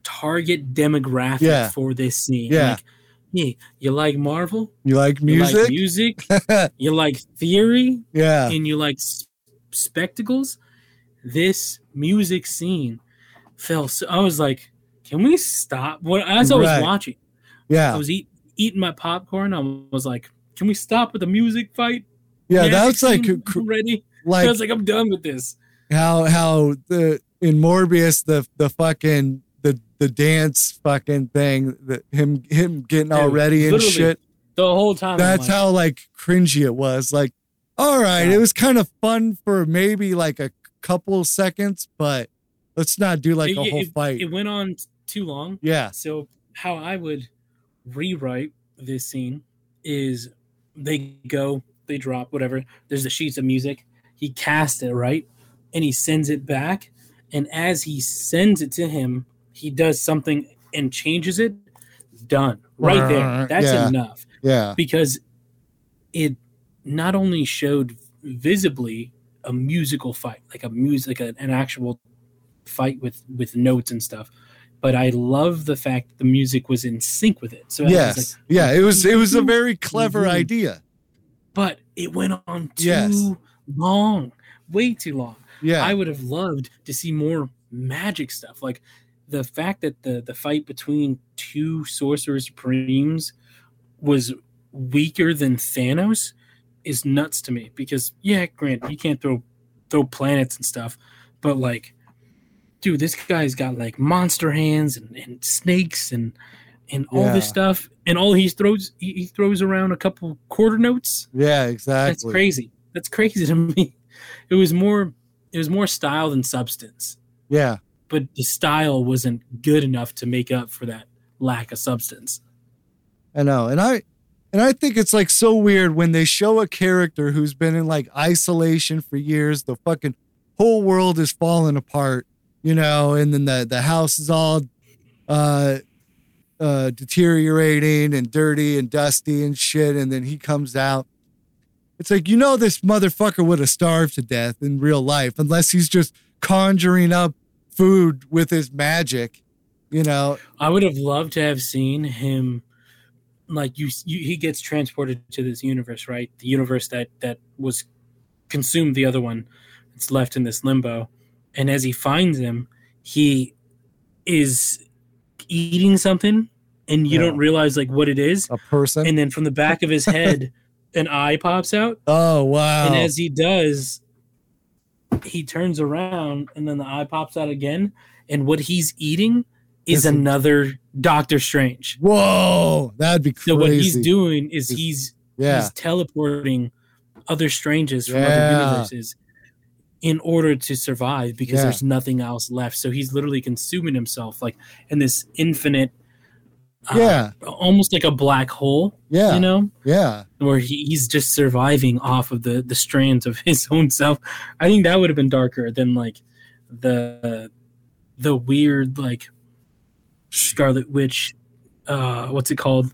target demographic Yeah. for this scene. Yeah. Like, hey, you like Marvel? You like You music? like music? you like theory? yeah. And you like s- spectacles? This music scene fell so I was like, can we stop? What as I was Right. watching, Yeah. I was eat, eating my popcorn. I was like, can we stop with the music fight? Yeah, that's like cr- already. I was like, I'm done with this. How how the in Morbius the the fucking the the dance fucking thing that him him getting all ready and shit. The whole time. That's like, how like cringy it was. Like, all right, Yeah. it was kind of fun for maybe like a couple seconds, but let's not do like it, a whole it- fight. It went on too long. yeah. So how I would rewrite this scene is they go, they drop whatever. There's the sheets of music. He cast it right, and he sends it back. And as he sends it to him, he does something and changes it. Done right there. That's Yeah. enough Yeah. because it not only showed visibly a musical fight, like a music, like a- an actual fight with with notes and stuff, but I love the fact that the music was in sync with it. So Yes. like, yeah. It was it was a very clever Mhm. idea. but it went on too Yes. long, way too long. Yeah. I would have loved to see more magic stuff. Like the fact that the the fight between two sorcerer supremes was weaker than Thanos is nuts to me because yeah, Grant, you can't throw throw planets and stuff, but like dude, this guy's got like monster hands and, and snakes and and all this stuff, and all he throws he, he throws around a couple quarter notes. yeah, exactly. That's crazy. That's crazy to me. It was more it was more style than substance, Yeah. but the style wasn't good enough to make up for that lack of substance. I know. And I and I think it's like so weird when they show a character who's been in like isolation for years, the fucking whole world is falling apart, you know, and then the the house is all uh uh deteriorating and dirty and dusty and shit and then he comes out. It's like you know this motherfucker would have starved to death in real life unless he's just conjuring up food with his magic. You know, I would have loved to have seen him like you, you he gets transported to this universe, right? The universe that that was consumed the other one. It's left in this limbo. And as he finds him, he is eating something and you Yeah. don't realize like what it is. a person. And then from the back of his head an eye pops out. oh wow! And as he does, he turns around and then the eye pops out again. And what he's eating is another Doctor Strange. Whoa, that'd be crazy. So what he's doing is he's yeah, he's teleporting other strangers from Yeah. other universes in order to survive because Yeah. there's nothing else left. So he's literally consuming himself like in this infinite uh, yeah, almost like a black hole, yeah, you know, yeah. where he, he's just surviving off of the the strands of his own self. I think that would have been darker than like the the weird like Scarlet Witch uh what's it called?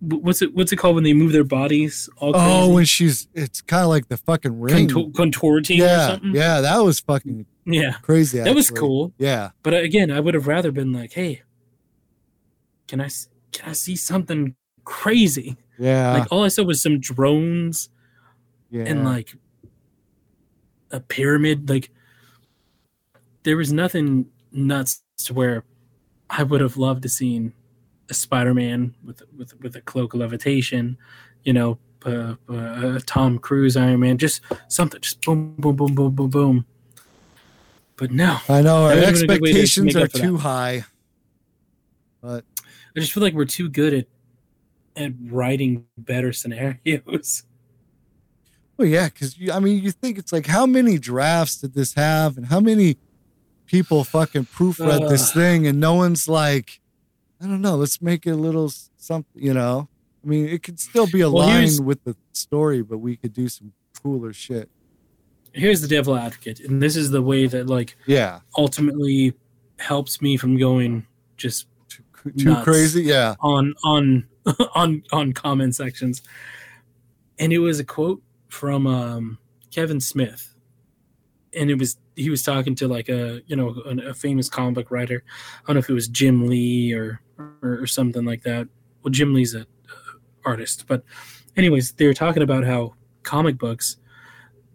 What's it what's it called when they move their bodies all crazy? Oh, when she's, it's kind of like the fucking ring. Contour- contorting or yeah, something. yeah, that was fucking Yeah. crazy. That was cool. Yeah, But uh, again, I would have rather been like, "Hey, can I can I see something crazy?" yeah, like all I saw was some drones yeah. and like a pyramid. Like there was nothing nuts to where I would have loved to seen a Spider-Man with with with a cloak of levitation, you know, uh, uh, Tom Cruise Iron Man, just something, just boom, boom, boom, boom, boom, boom. But no, I know our That would've been a good way to expectations are too high. I just feel like we're too good at at writing better scenarios. Well, yeah, because I mean, you think it's like how many drafts did this have, and how many people fucking proofread this thing, and no one's like, I don't know, let's make it a little something, you know. I mean, it could still be Well, aligned with the story, but we could do some cooler shit. Here's the devil advocate, and this is the way that like Yeah, ultimately helps me from going just too, crazy. Yeah, on on on on comment sections. And it was a quote from um, Kevin Smith, and it was he was talking to like a you know a, a famous comic book writer. I don't know if it was Jim Lee or or, or something like that. Well, Jim Lee's a uh, artist, but anyways, they were talking about how comic books,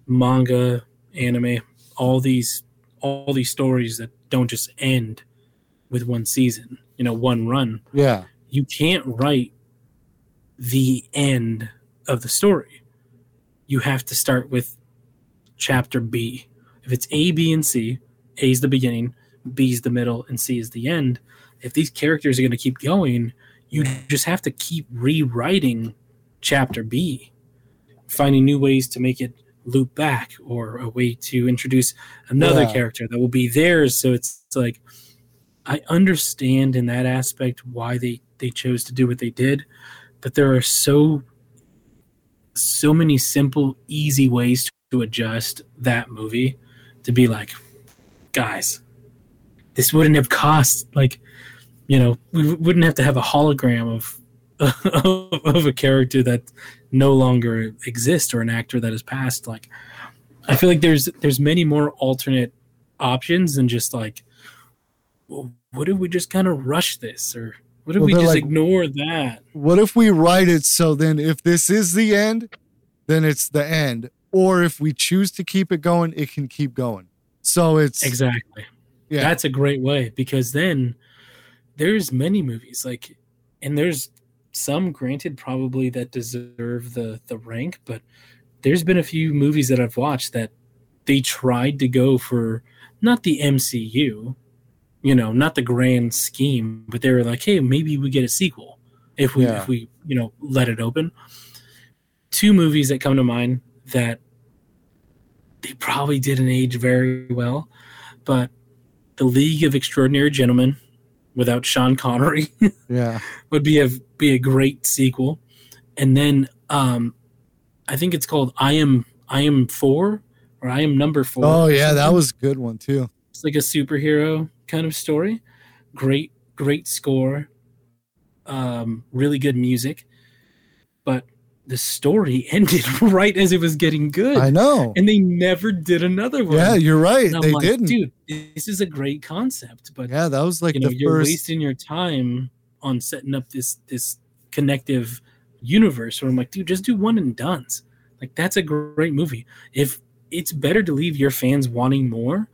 manga, anime, all these all these stories that don't just end with one season, you know, one run yeah, you can't write the end of the story. You have to start with chapter B. If it's A, B, and C, A is the beginning, B is the middle, and C is the end. If these characters are going to keep going, you just have to keep rewriting chapter B, finding new ways to make it loop back or a way to introduce another Yeah. character that will be theirs. So it's, it's like, I understand in that aspect why they they chose to do what they did, but there are so so many simple, easy ways to adjust that movie to be like, guys, this wouldn't have cost like, you know, we wouldn't have to have a hologram of of a character that no longer exists or an actor that has passed. Like, I feel like there's there's many more alternate options than just like well, what if we just kind of rush this or what if Well, we just like- ignore that? What if we write it so then if this is the end, then it's the end, or if we choose to keep it going, it can keep going. So it's exactly. Yeah, that's a great way because then there's many movies like and there's some granted probably that deserve the the rank but there's been a few movies that i've watched that they tried to go for not the mcu you know not the grand scheme but they were like hey maybe we get a sequel if we Yeah. if we you know let it open two movies that come to mind that they probably didn't age very well but the league of extraordinary gentlemen without sean connery yeah, would be a be a great sequel. And then um I think it's called I am I am four or I am number four. oh yeah, that was a good one too. it's like a superhero kind of story. Great, great score. Um, really good music. But the story ended right as it was getting good. I know. And they never did another one. Yeah, you're right. They like, didn't. Dude, this is a great concept, but Yeah, that was like you know, you're first. wasting your time on setting up this this connective universe where I'm like, dude, just do one and done's. Like that's a great movie. If it's better to leave your fans wanting more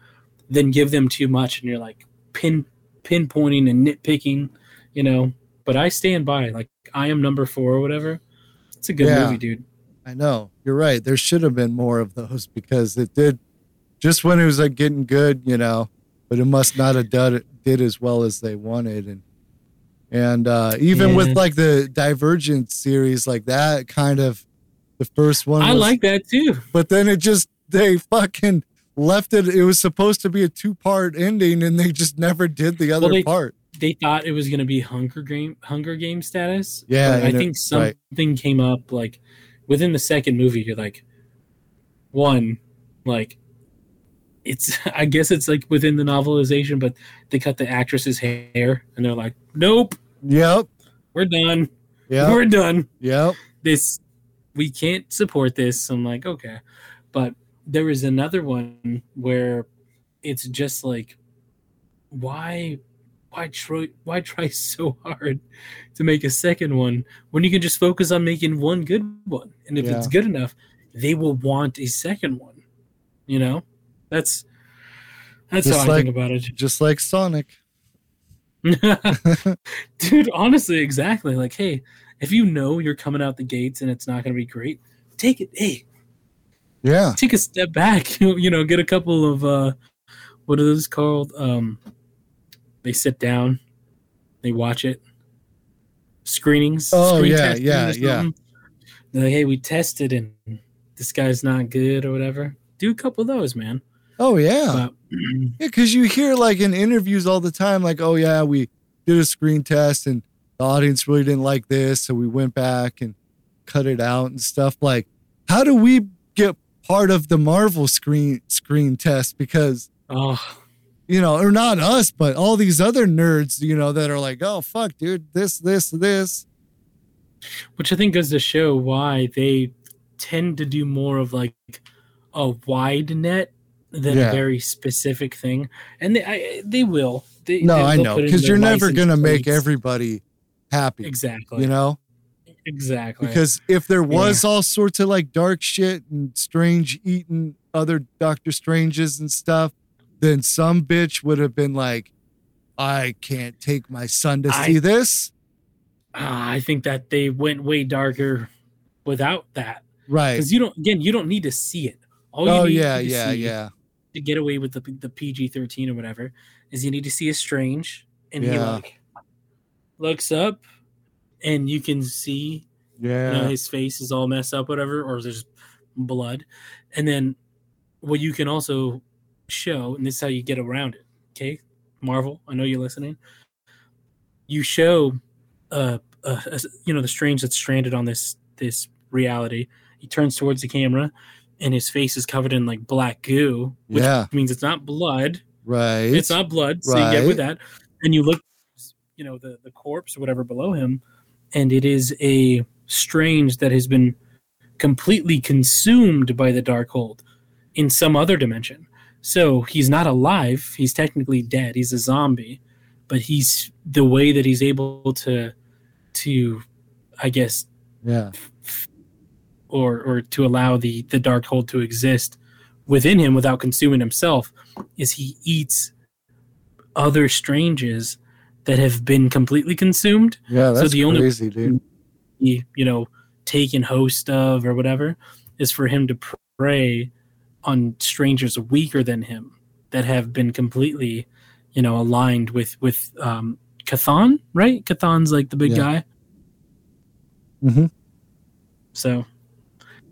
than give them too much and you're like pin pinpointing and nitpicking, you know. But I stand by like I am number four or whatever. It's a good Yeah. movie, dude. I know. You're right. There should have been more of those because it did just when it was like getting good, you know, but it must not have done it did as well as they wanted and and uh even Yeah. with like the Divergent series like that kind of the first one I was- like that too. but then it just they fucking left it it was supposed to be a two-part ending and they just never did the other they- part. they thought it was going to be Hunger Game Hunger Game status. Yeah, I and it- think right. something came up like within the second movie. You're like, one, like it's I guess it's like within the novelization, but they cut the actress's hair and they're like, nope, Yep. we're done, Yep. we're done. Yep. This we can't support this. I'm like, okay, but there was another one where it's just like, why why try why try so hard to make a second one when you can just focus on making one good one? And if it's good enough they will want a second one you know? That's that's Just how i like- think about it. Just like Sonic. dude honestly exactly. Like hey if you know you're coming out the gates and it's not going to be great take it. Hey Yeah. take a step back you know get a couple of uh what are those called um they sit down they watch it screenings Oh, screen yeah, yeah, yeah. They're like hey we tested and this guy's not good or whatever do a couple of those man Oh yeah. but Yeah, because you hear like in interviews all the time, like, oh yeah, we did a screen test and the audience really didn't like this, so we went back and cut it out and stuff. Like, how do we get part of the Marvel screen screen test? Because oh you know, or not us, but all these other nerds, you know, that are like, oh fuck, dude, this, this, this. which i think goes to show why they tend to do more of like a wide net than Yeah. a very specific thing and they I, they will they, No, I know, because you're never gonna make everybody happy, exactly you know. Exactly Because if there was all sorts of like dark shit and strange eating other Doctor Stranges and stuff, then some bitch would have been like, I can't take my son to I- see this. Ah, I think that they went way darker without that Right. because you don't again you don't need to see it. All you Oh need yeah, to yeah, yeah. to get away with the the PG thirteen or whatever is you need to see a strange and he like looks up and you can see you know Yeah. his face is all messed up whatever or there's blood. And then what you can also show and this is how you get around it okay? Marvel i know you're listening. You show uh, uh you know the strange that's stranded on this this reality. He turns towards the camera and his face is covered in like black goo which Yeah. means it's not blood. Right. it's not blood so you get with that. And you look you know the the corpse or whatever below him and it is a strange that has been completely consumed by the Darkhold in some other dimension so he's not alive he's technically dead he's a zombie but he's the way that he's able to to i guess Yeah. or or to allow the the Darkhold to exist within him without consuming himself is he eats other stranges that have been completely consumed Yeah. So That's the only- crazy, dude. he you know taken host of or whatever is for him to prey on strangers weaker than him that have been completely you know aligned with with um Chthon, right? Chthon's like the big Yeah. guy. Mhm. So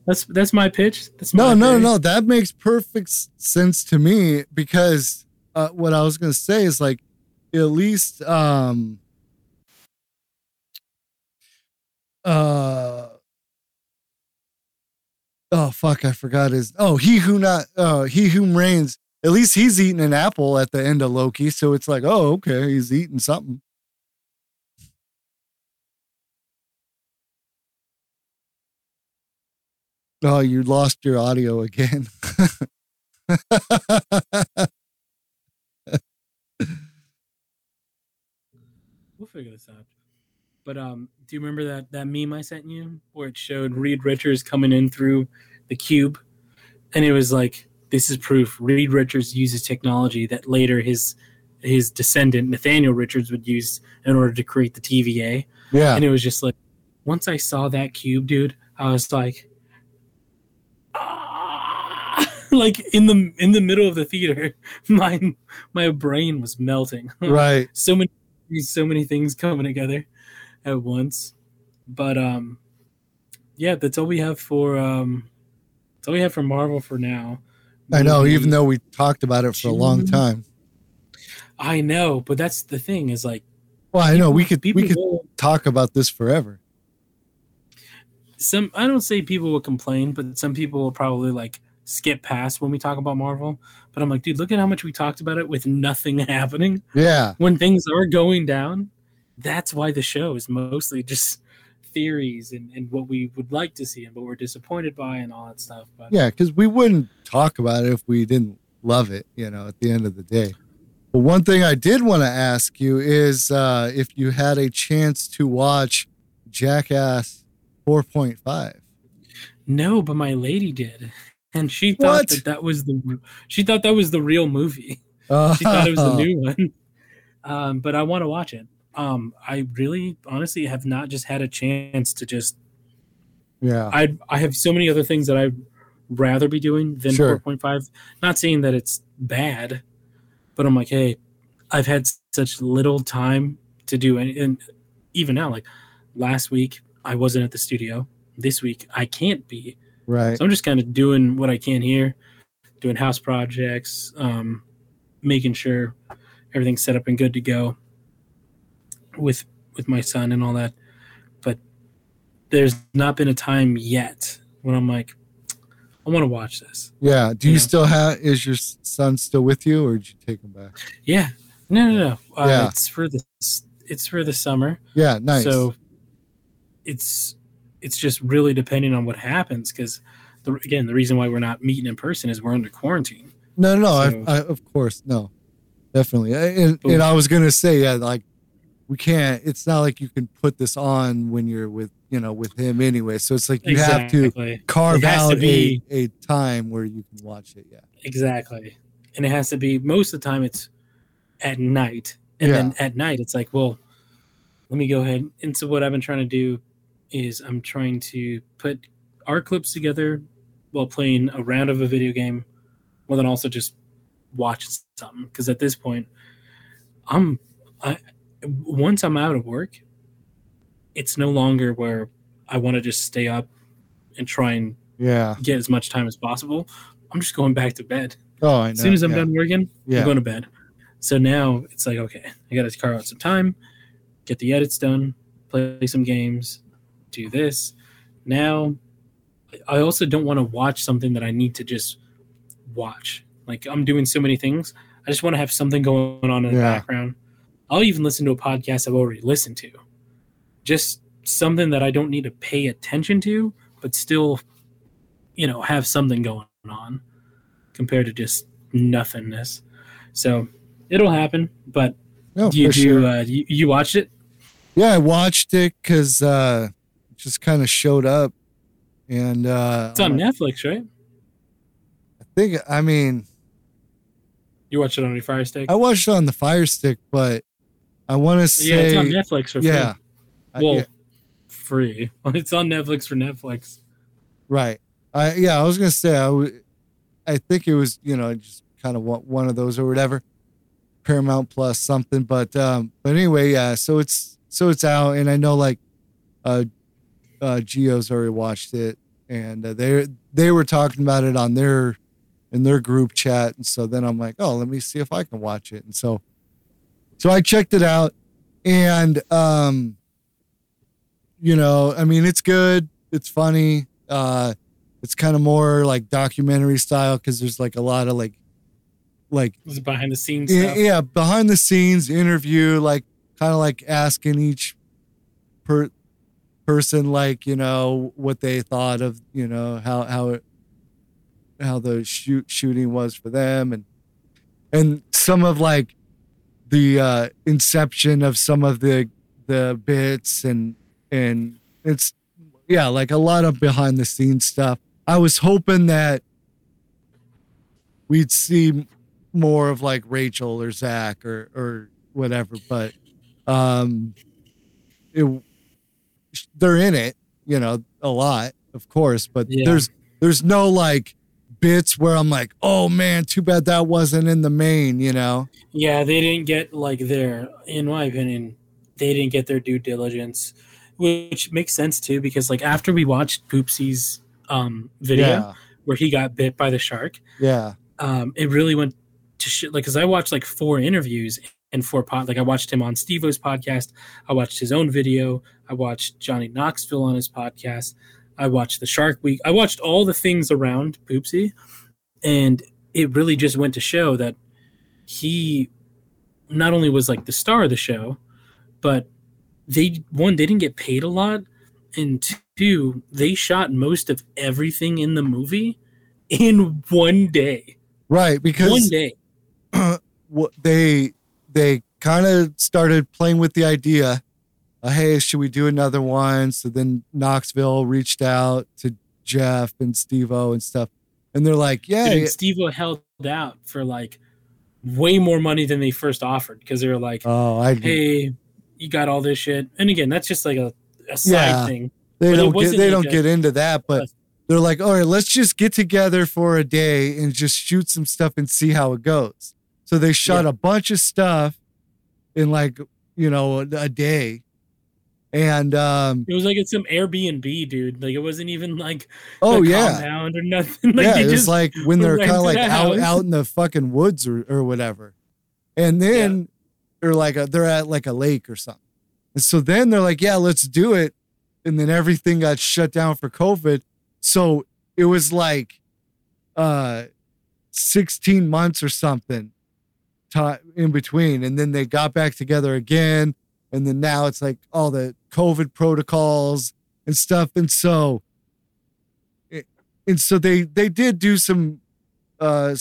that's that's my pitch. That's my No, no, theory. no. That makes perfect sense to me because uh, what I was gonna say is like at least um uh oh fuck I forgot his oh he who not uh He Who Remains at least he's eating an apple at the end of Loki so it's like oh okay he's eating something Oh, you lost your audio again. We'll figure this out. But um, do you remember that that meme I sent you where it showed Reed Richards coming in through the cube, and it was like, "This is proof Reed Richards uses technology that later his his descendant Nathaniel Richards would use in order to create the TVA." yeah. And it was just like, once I saw that cube, dude, I was like, "Ah." like in the in the middle of the theater, my my brain was melting. right. so many so many things coming together at once. But um yeah, that's all we have for um that's all we have for Marvel for now. I know, even though we talked about it for a long time. I know, but that's the thing is like Well, I know we could people we could will- talk about this forever. some I don't say people will complain, but some people will probably like skip past when we talk about Marvel. But I'm like, dude, look at how much we talked about it with nothing happening. Yeah. When things are going down, that's why the show is mostly just theories and, and what we would like to see and what we're disappointed by and all that stuff. But Yeah, because we wouldn't talk about it if we didn't love it, you know, at the end of the day. But one thing I did want to ask you is uh, if you had a chance to watch Jackass 4.5. no, but my lady did. And she thought What? that that was the she thought that was the real movie. She thought it was the new one. Um, but I want to watch it. Um, I really, honestly, have not just had a chance to just. Yeah. I I have so many other things that I'd rather be doing than Sure. 4.5. Not saying that it's bad, but I'm like, hey, I've had such little time to do any, and even now, like last week, I wasn't at the studio. This week, I can't be. Right. So I'm just kind of doing what I can here, doing house projects, um, making sure everything's set up and good to go with with my son and all that. But there's not been a time yet when I'm like, I want to watch this. Yeah. Do you Yeah. still have, is your son still with you or did you take him back? Yeah, no, no, no. Uh, Yeah. It's for the it's for the summer. Yeah. Nice. So it's it's just really depending on what happens because the, again the reason why we're not meeting in person is we're under quarantine. No, no, no. So- I, I, of course, no, definitely. And, and I was gonna say, yeah, like we can't. It's not like you can put this on when you're with, you know, with him anyway. So it's like you have to carve has to out be- a, a time where you can watch it. Yeah, Exactly. And it has to be most of the time it's at night. And Yeah. then at night it's like, well, let me go ahead. And so what I've been trying to do is I'm trying to put our clips together while playing a round of a video game, while then also just watch something. Because at this point, I'm I once I'm out of work, it's no longer where I want to just stay up and try and yeah. get as much time as possible. I'm just going back to bed. Oh, I know. As soon as I'm yeah. done working, Yeah. I'm going to bed. So now it's like, okay, I got to carve out some time, get the edits done, play some games, do this. Now, I also don't want to watch something that I need to just watch. Like I'm doing so many things, I just want to have something going on in the Yeah. background. I'll even listen to a podcast I've already listened to, just something that I don't need to pay attention to, but still, you know, have something going on compared to just nothingness. So it'll happen. But No, do you do sure. uh, you, you watched it? Yeah, I watched it because uh, just kind of showed up, and uh, It's on Netflix, right? I think. I mean, You watch it on your Fire Stick. I watched it on the Fire Stick, but I want to say, yeah, it's on Netflix for free. yeah, I- well, yeah, free. It's on Netflix for Netflix. right. I yeah, I was gonna say I. I think it was you know just kind of one one of those or whatever, Paramount Plus something. But um, but anyway, yeah. So it's so it's out, and I know like, uh, uh, Geo's already watched it, and uh, they they were talking about it on their in their group chat, and so then I'm like, oh, let me see if I can watch it, and so so I checked it out, and um, you know, I mean, it's good, it's funny, uh, it's kind of more like documentary style because there's like a lot of like like It behind the scenes yeah, stuff. yeah, behind the scenes interview, like kind of like asking each per person like you know what they thought of you know how how it how the shoot shooting was for them. And and some of like the uh inception of some of the the bits and and it's yeah like a lot of behind the scenes stuff. I was hoping that we'd see more of like rachel or zach or or whatever but um it they're in it you know a lot of course but Yeah. there's there's no like bits where i'm like oh man too bad that wasn't in the main you know Yeah, they didn't get like their, in my opinion, they didn't get their due diligence, which makes sense too because like after we watched Poopsie's um video Yeah. where he got bit by the shark, yeah um, it really went to shit. Like, cause I watched like four interviews and four pod. Like, I watched him on Steve-O's podcast. I watched his own video. I watched Johnny Knoxville on his podcast. I watched the Shark Week. I watched all the things around Poopsie, and it really just went to show that he not only was like the star of the show, but they one they didn't get paid a lot, and two they shot most of everything in the movie in one day. right because One day. they they kind of started playing with the idea Uh, hey should we do another one so then knoxville reached out to jeff and steve o and stuff and they're like yeah and Steve O held out for like way more money than they first offered because they were like, oh i "Hey, you got all this shit." And again, that's just like a, a side Yeah. thing. they but don't get they don't a- get into that but they're like all right let's just get together for a day and just shoot some stuff and see how it goes so they shot Yeah. a bunch of stuff in like you know a day and um It was like it's some Airbnb, dude. Like it wasn't even like oh yeah. compound or nothing. Like yeah, it was like when they're kind of like out house. out in the fucking woods or, or whatever, and then they're like a, they're at like a lake or something, and so then they're like, yeah, let's do it, and then everything got shut down for COVID, so it was like, uh, sixteen months or something, in between, and then they got back together again, and then now it's like all the COVID protocols and stuff, and so and so they they did do some uh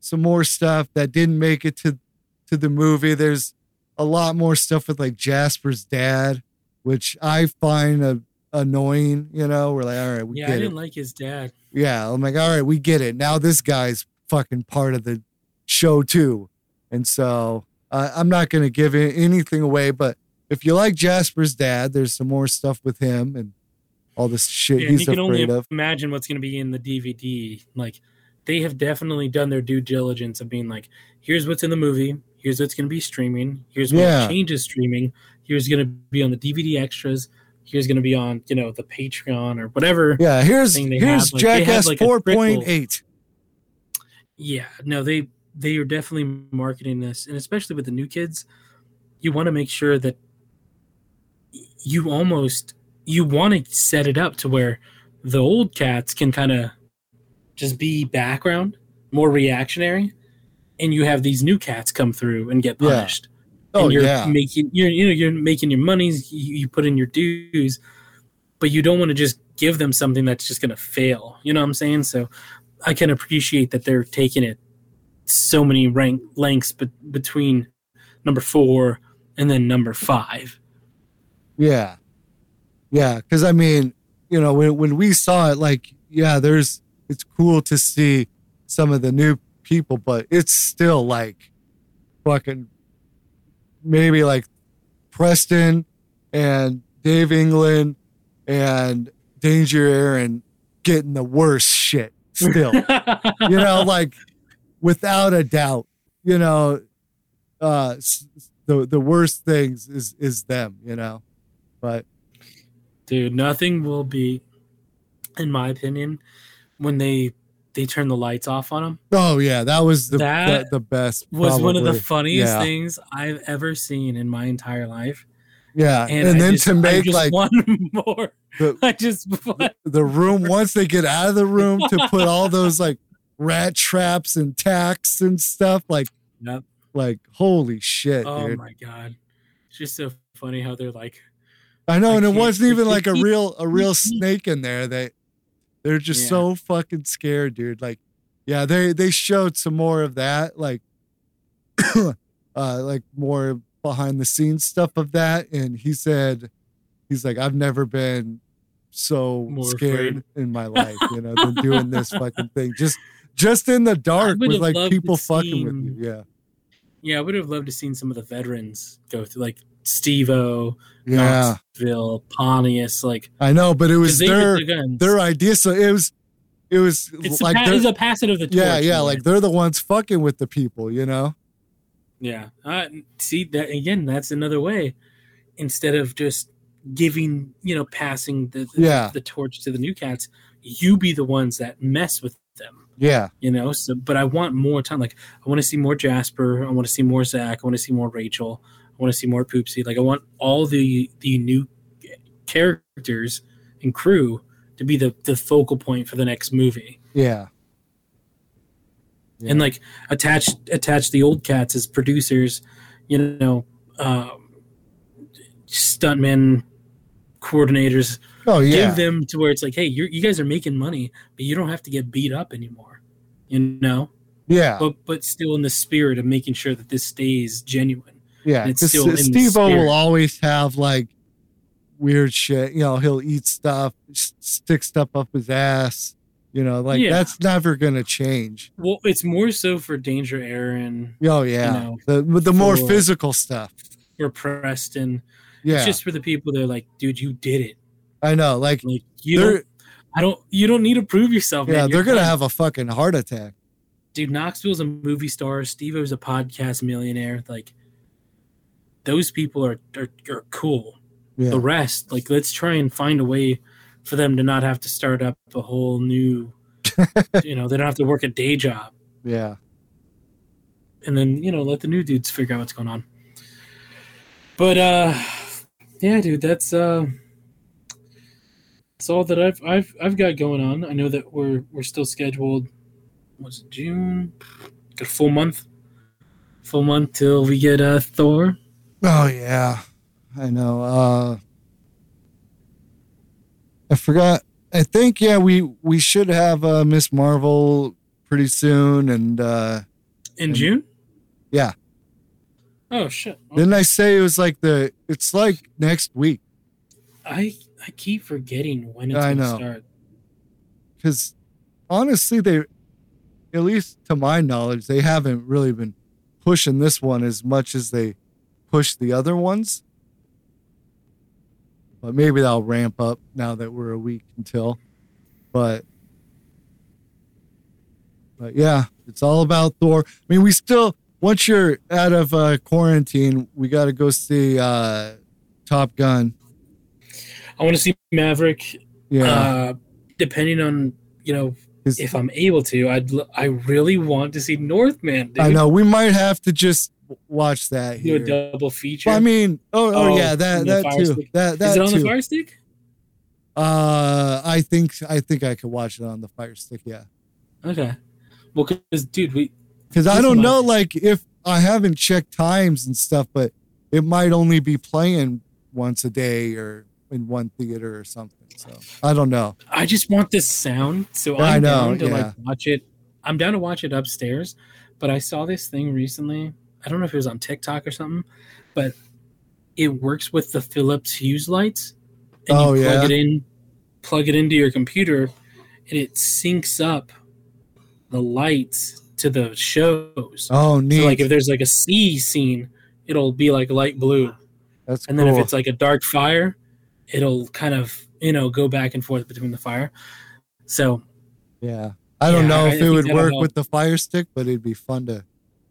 some more stuff that didn't make it to to the movie. There's a lot more stuff with like jasper's dad which i find uh, annoying you know? We're like all right we Yeah, I get it. didn't like his dad. yeah i'm like all right we get it. Now this guy's fucking part of the show too. And so uh, i'm not going to give a- anything away but if you like jasper's dad there's some more stuff with him and all this shit Yeah, he's you can only of imagine what's going to be in the DVD. Like they have definitely done their due diligence of being like, here's what's in the movie, here's what's going to be streaming, here's what Yeah. changes streaming, here's going to be on the DVD extras, here's going to be on you know the Patreon or whatever. Yeah, here's here's. Like, Jackass like, a point eight. Yeah, no, they they are definitely marketing this, and especially with the new kids, you want to make sure that you almost you want to set it up to where the old cats can kind of just be background, more reactionary, and you have these new cats come through and get Yeah. punished. Oh, and you're yeah. making you're you know you're making your monies, you, you put in your dues, but you don't want to just give them something that's just going to fail. You know what I'm saying? So I can appreciate that they're taking it so many rank lengths but between number four and then number five. Yeah, yeah. Because I mean, you know, when when we saw it, like, yeah, there's it's cool to see some of the new people, but it's still like fucking maybe like Preston and Dave England and Danger Ehren getting the worst shit still. you know, like without a doubt, you know, uh, the the worst things is is them, you know. But Dude, nothing will be, in my opinion, when they they turn the lights off on them. oh yeah, that was the That the, the best. Was one of the funniest Yeah. things I've ever seen in my entire life. Yeah, and, I then just- to I make just like one more. the, I just want the room once they get out of the room to put all those like rat traps and tacks and stuff like Yep. like holy shit, Oh dude. my god. It's just so funny how they're like I know, I and it wasn't even like a real a real snake in there. They they're just Yeah. so fucking scared, dude. Like, yeah, they they showed some more of that, like, uh, like more behind the scenes stuff of that, and he said, he's like, I've never been so More scared afraid. in my life, you know, than doing this fucking thing. Just just in the dark with like people fucking with you. Yeah. Yeah, I would have loved to seen some of the veterans go through, like Steve-O, Yeah. Knoxville, Pontius, like I know, but it was their with the guns. their idea. So it was it was it's, like a, it's a passing of the torch. yeah, yeah, man. like they're the ones fucking with the people, you know? Yeah. Uh, see that again. That's another way. Instead of just giving, you know, passing the the, Yeah. the torch to the new cats, you be the ones that mess with them. Yeah. You know. So, but I want more time. Like, I want to see more Jasper. I want to see more Zach. I want to see more Rachel. I want to see more Poopsie. Like, I want all the the new characters and crew to be the the focal point for the next movie Yeah. and like attach attach the old cats as producers you know um, stuntmen coordinators Oh yeah. give them to where it's like hey you're, you guys are making money but you don't have to get beat up anymore you know yeah. but but still in the spirit of making sure that this stays genuine yeah. Because still in the Steve O will always have like weird shit. You know, he'll eat stuff, s- stick stuff up his ass. You know, like Yeah. that's never gonna change. well it's more so for danger Ehren Oh yeah. know, the the more for- physical stuff. or preston Yeah. it's just for the people that are like dude you did it I know. Like like you don't i don't you don't need to prove yourself yeah, man. You're they're gonna done. have a fucking heart attack. dude knoxville's a movie star steve o's a podcast millionaire like those people are are, are cool. Yeah. the rest like let's try and find a way for them to not have to start up a whole new you know they don't have to work a day job. Yeah. and then you know let the new dudes figure out what's going on. But uh yeah dude that's uh that's all that i've i've i've got going on. I know that we're we're still scheduled was it june? Got a full month. Full month till we get uh thor Oh yeah, I know. Uh I forgot. I think yeah, we we should have uh Miss Marvel pretty soon, and uh in And- june yeah. oh shit Didn't I say it was like the? It's like next week i i keep forgetting when it's I gonna know. start because honestly, they, at least to my knowledge, they haven't really been pushing this one as much as they push the other ones. But maybe that'll ramp up now that we're a week until. But but yeah, it's all about Thor. I mean, we still once you're out of uh, quarantine, we got to go see uh, Top Gun. i want to see maverick Yeah, uh depending on you know if I'm able to, I'd l- I really want to see Northman. Dude. I know we might have to just watch that Do a double feature. Well, I mean, oh, oh, Oh, yeah, that that too. Stick. That that is it on too. the Fire Stick? Uh, I think I think I could watch it on the Fire Stick. Yeah, Okay. Well, because dude, we because I don't know, like if I haven't checked times and stuff, but it might only be playing once a day or in one theater or something. So I don't know. I just want this sound, so I I'm know, down to yeah. like watch it. I'm down to watch it upstairs, but I saw this thing recently. I don't know if it was on TikTok or something, but it works with the Philips Hue lights, and Oh, you plug yeah? it in, plug it into your computer, and it syncs up the lights to the shows. Oh, neat. So like if there's like a sea scene, it'll be like light blue. That's And cool. then if it's like a dark fire, it'll kind of, you know, go back and forth between the fire. So yeah, I don't Yeah, know I- I if it would work with the Fire Stick, but it'd be fun to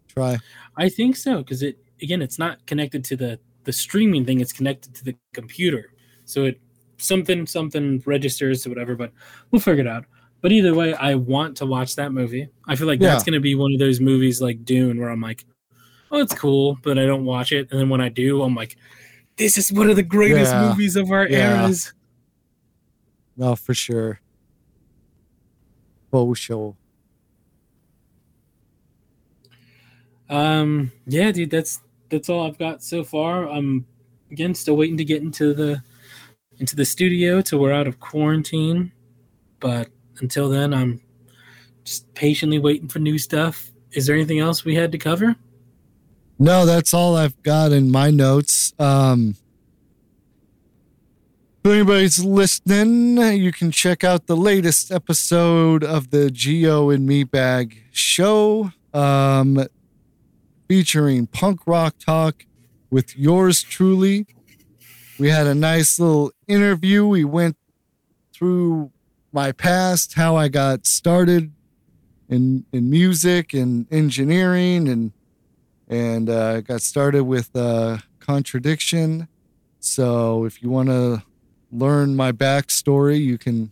try. I think so because it again, it's not connected to the the streaming thing; it's connected to the computer. So it something something registers to whatever, but we'll figure it out. But either way, I want to watch that movie. I feel like that's going to be one of those movies like Dune, where I'm like, "Oh, it's cool," but I don't watch it, and then when I do, I'm like, "This is one of the greatest Yeah. movies of our Yeah. eras." No, for sure. For sure. Um, yeah, dude, that's that's all I've got so far. I'm again still waiting to get into the into the studio till we're out of quarantine. But until then, I'm just patiently waiting for new stuff. Is there anything else we had to cover? No, that's all I've got in my notes. Um, if anybody's listening, you can check out the latest episode of the Geo and Meatbag show, um, featuring punk rock talk with yours truly. We had a nice little interview. We went through my past, how I got started in in music and engineering and and uh, got started with uh, contradiction. So if you want to learn my backstory, you can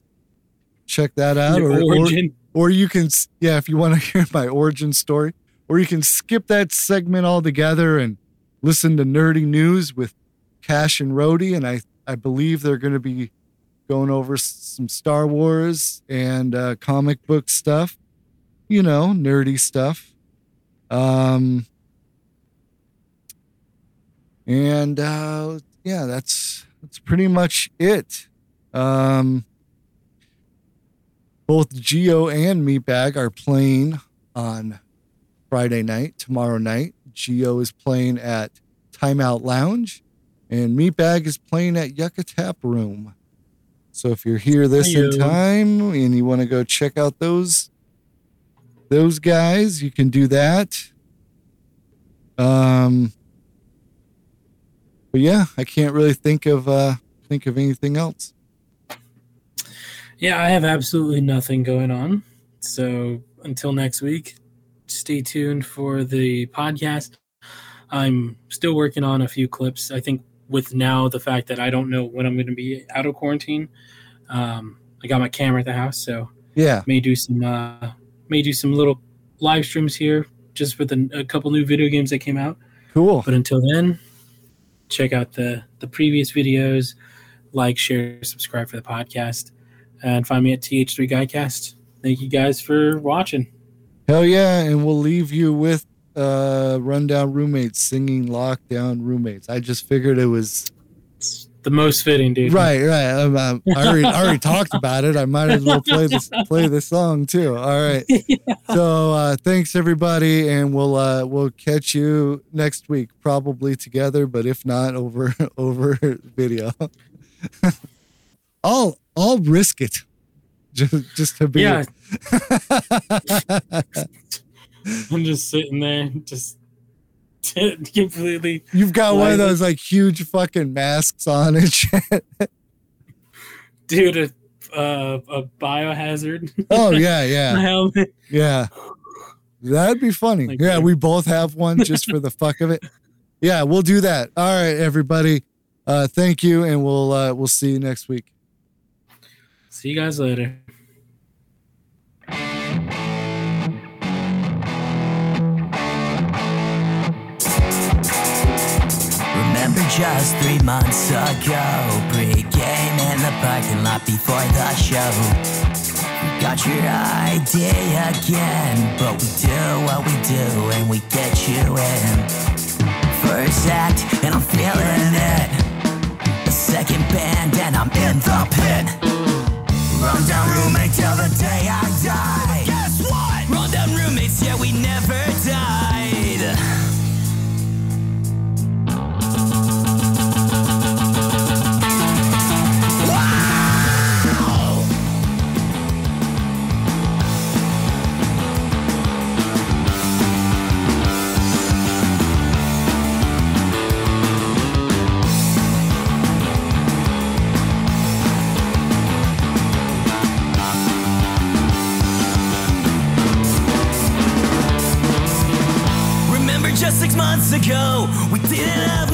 check that out, or, or or you can yeah, if you want to hear my origin story, or you can skip that segment altogether and listen to nerdy news with Cash and Rhodey, and I I believe they're going to be going over some Star Wars and uh, comic book stuff, you know, nerdy stuff. Um, and uh, yeah, that's that's pretty much it. Um, both Geo and Meatbag are playing on Friday night, tomorrow night. Geo is playing at Timeout Lounge, and Meatbag is playing at Yucca Tap Room. So if you're here this in time and you want to go check out those those guys, you can do that. Um, but yeah, I can't really think of uh think of anything else. Yeah, I have absolutely nothing going on. So until next week, stay tuned for the podcast. I'm still working on a few clips. I think with now the fact that I don't know when I'm going to be out of quarantine, um, I got my camera at the house, so Yeah. may do some uh, may do some little live streams here just with a, a couple new video games that came out. Cool. But until then, check out the the previous videos, like, share, subscribe for the podcast, and find me at TH3 Guycast. Thank you guys for watching. Hell yeah, and we'll leave you with uh rundown roommates singing lockdown roommates. I just figured it was It's the most fitting, dude. right, right. Um, um, I already, I already talked about it. I might as well play this play the song too. All right. So uh thanks everybody and we'll uh we'll catch you next week, probably together, but if not over over video. I'll I'll risk it. Just just to be Yeah. I'm just sitting there, just completely. You've got one of those like huge fucking masks on and shit. Dude, a, uh, a biohazard. Oh yeah, yeah, helmet. yeah. That'd be funny. Like yeah, we both have one just for the fuck of it. Yeah, we'll do that. All right, everybody. Uh, thank you, and we'll uh, we'll see you next week. See you guys later. Just three months ago, pre-game in the parking lot before the show. Got your idea again, but we do what we do and we get you in. First act, and I'm feeling it. The second band, and I'm in the pit. Run down roommate till the day I die. Guess what? Run down roommates, yeah, we never died. Ago, we didn't have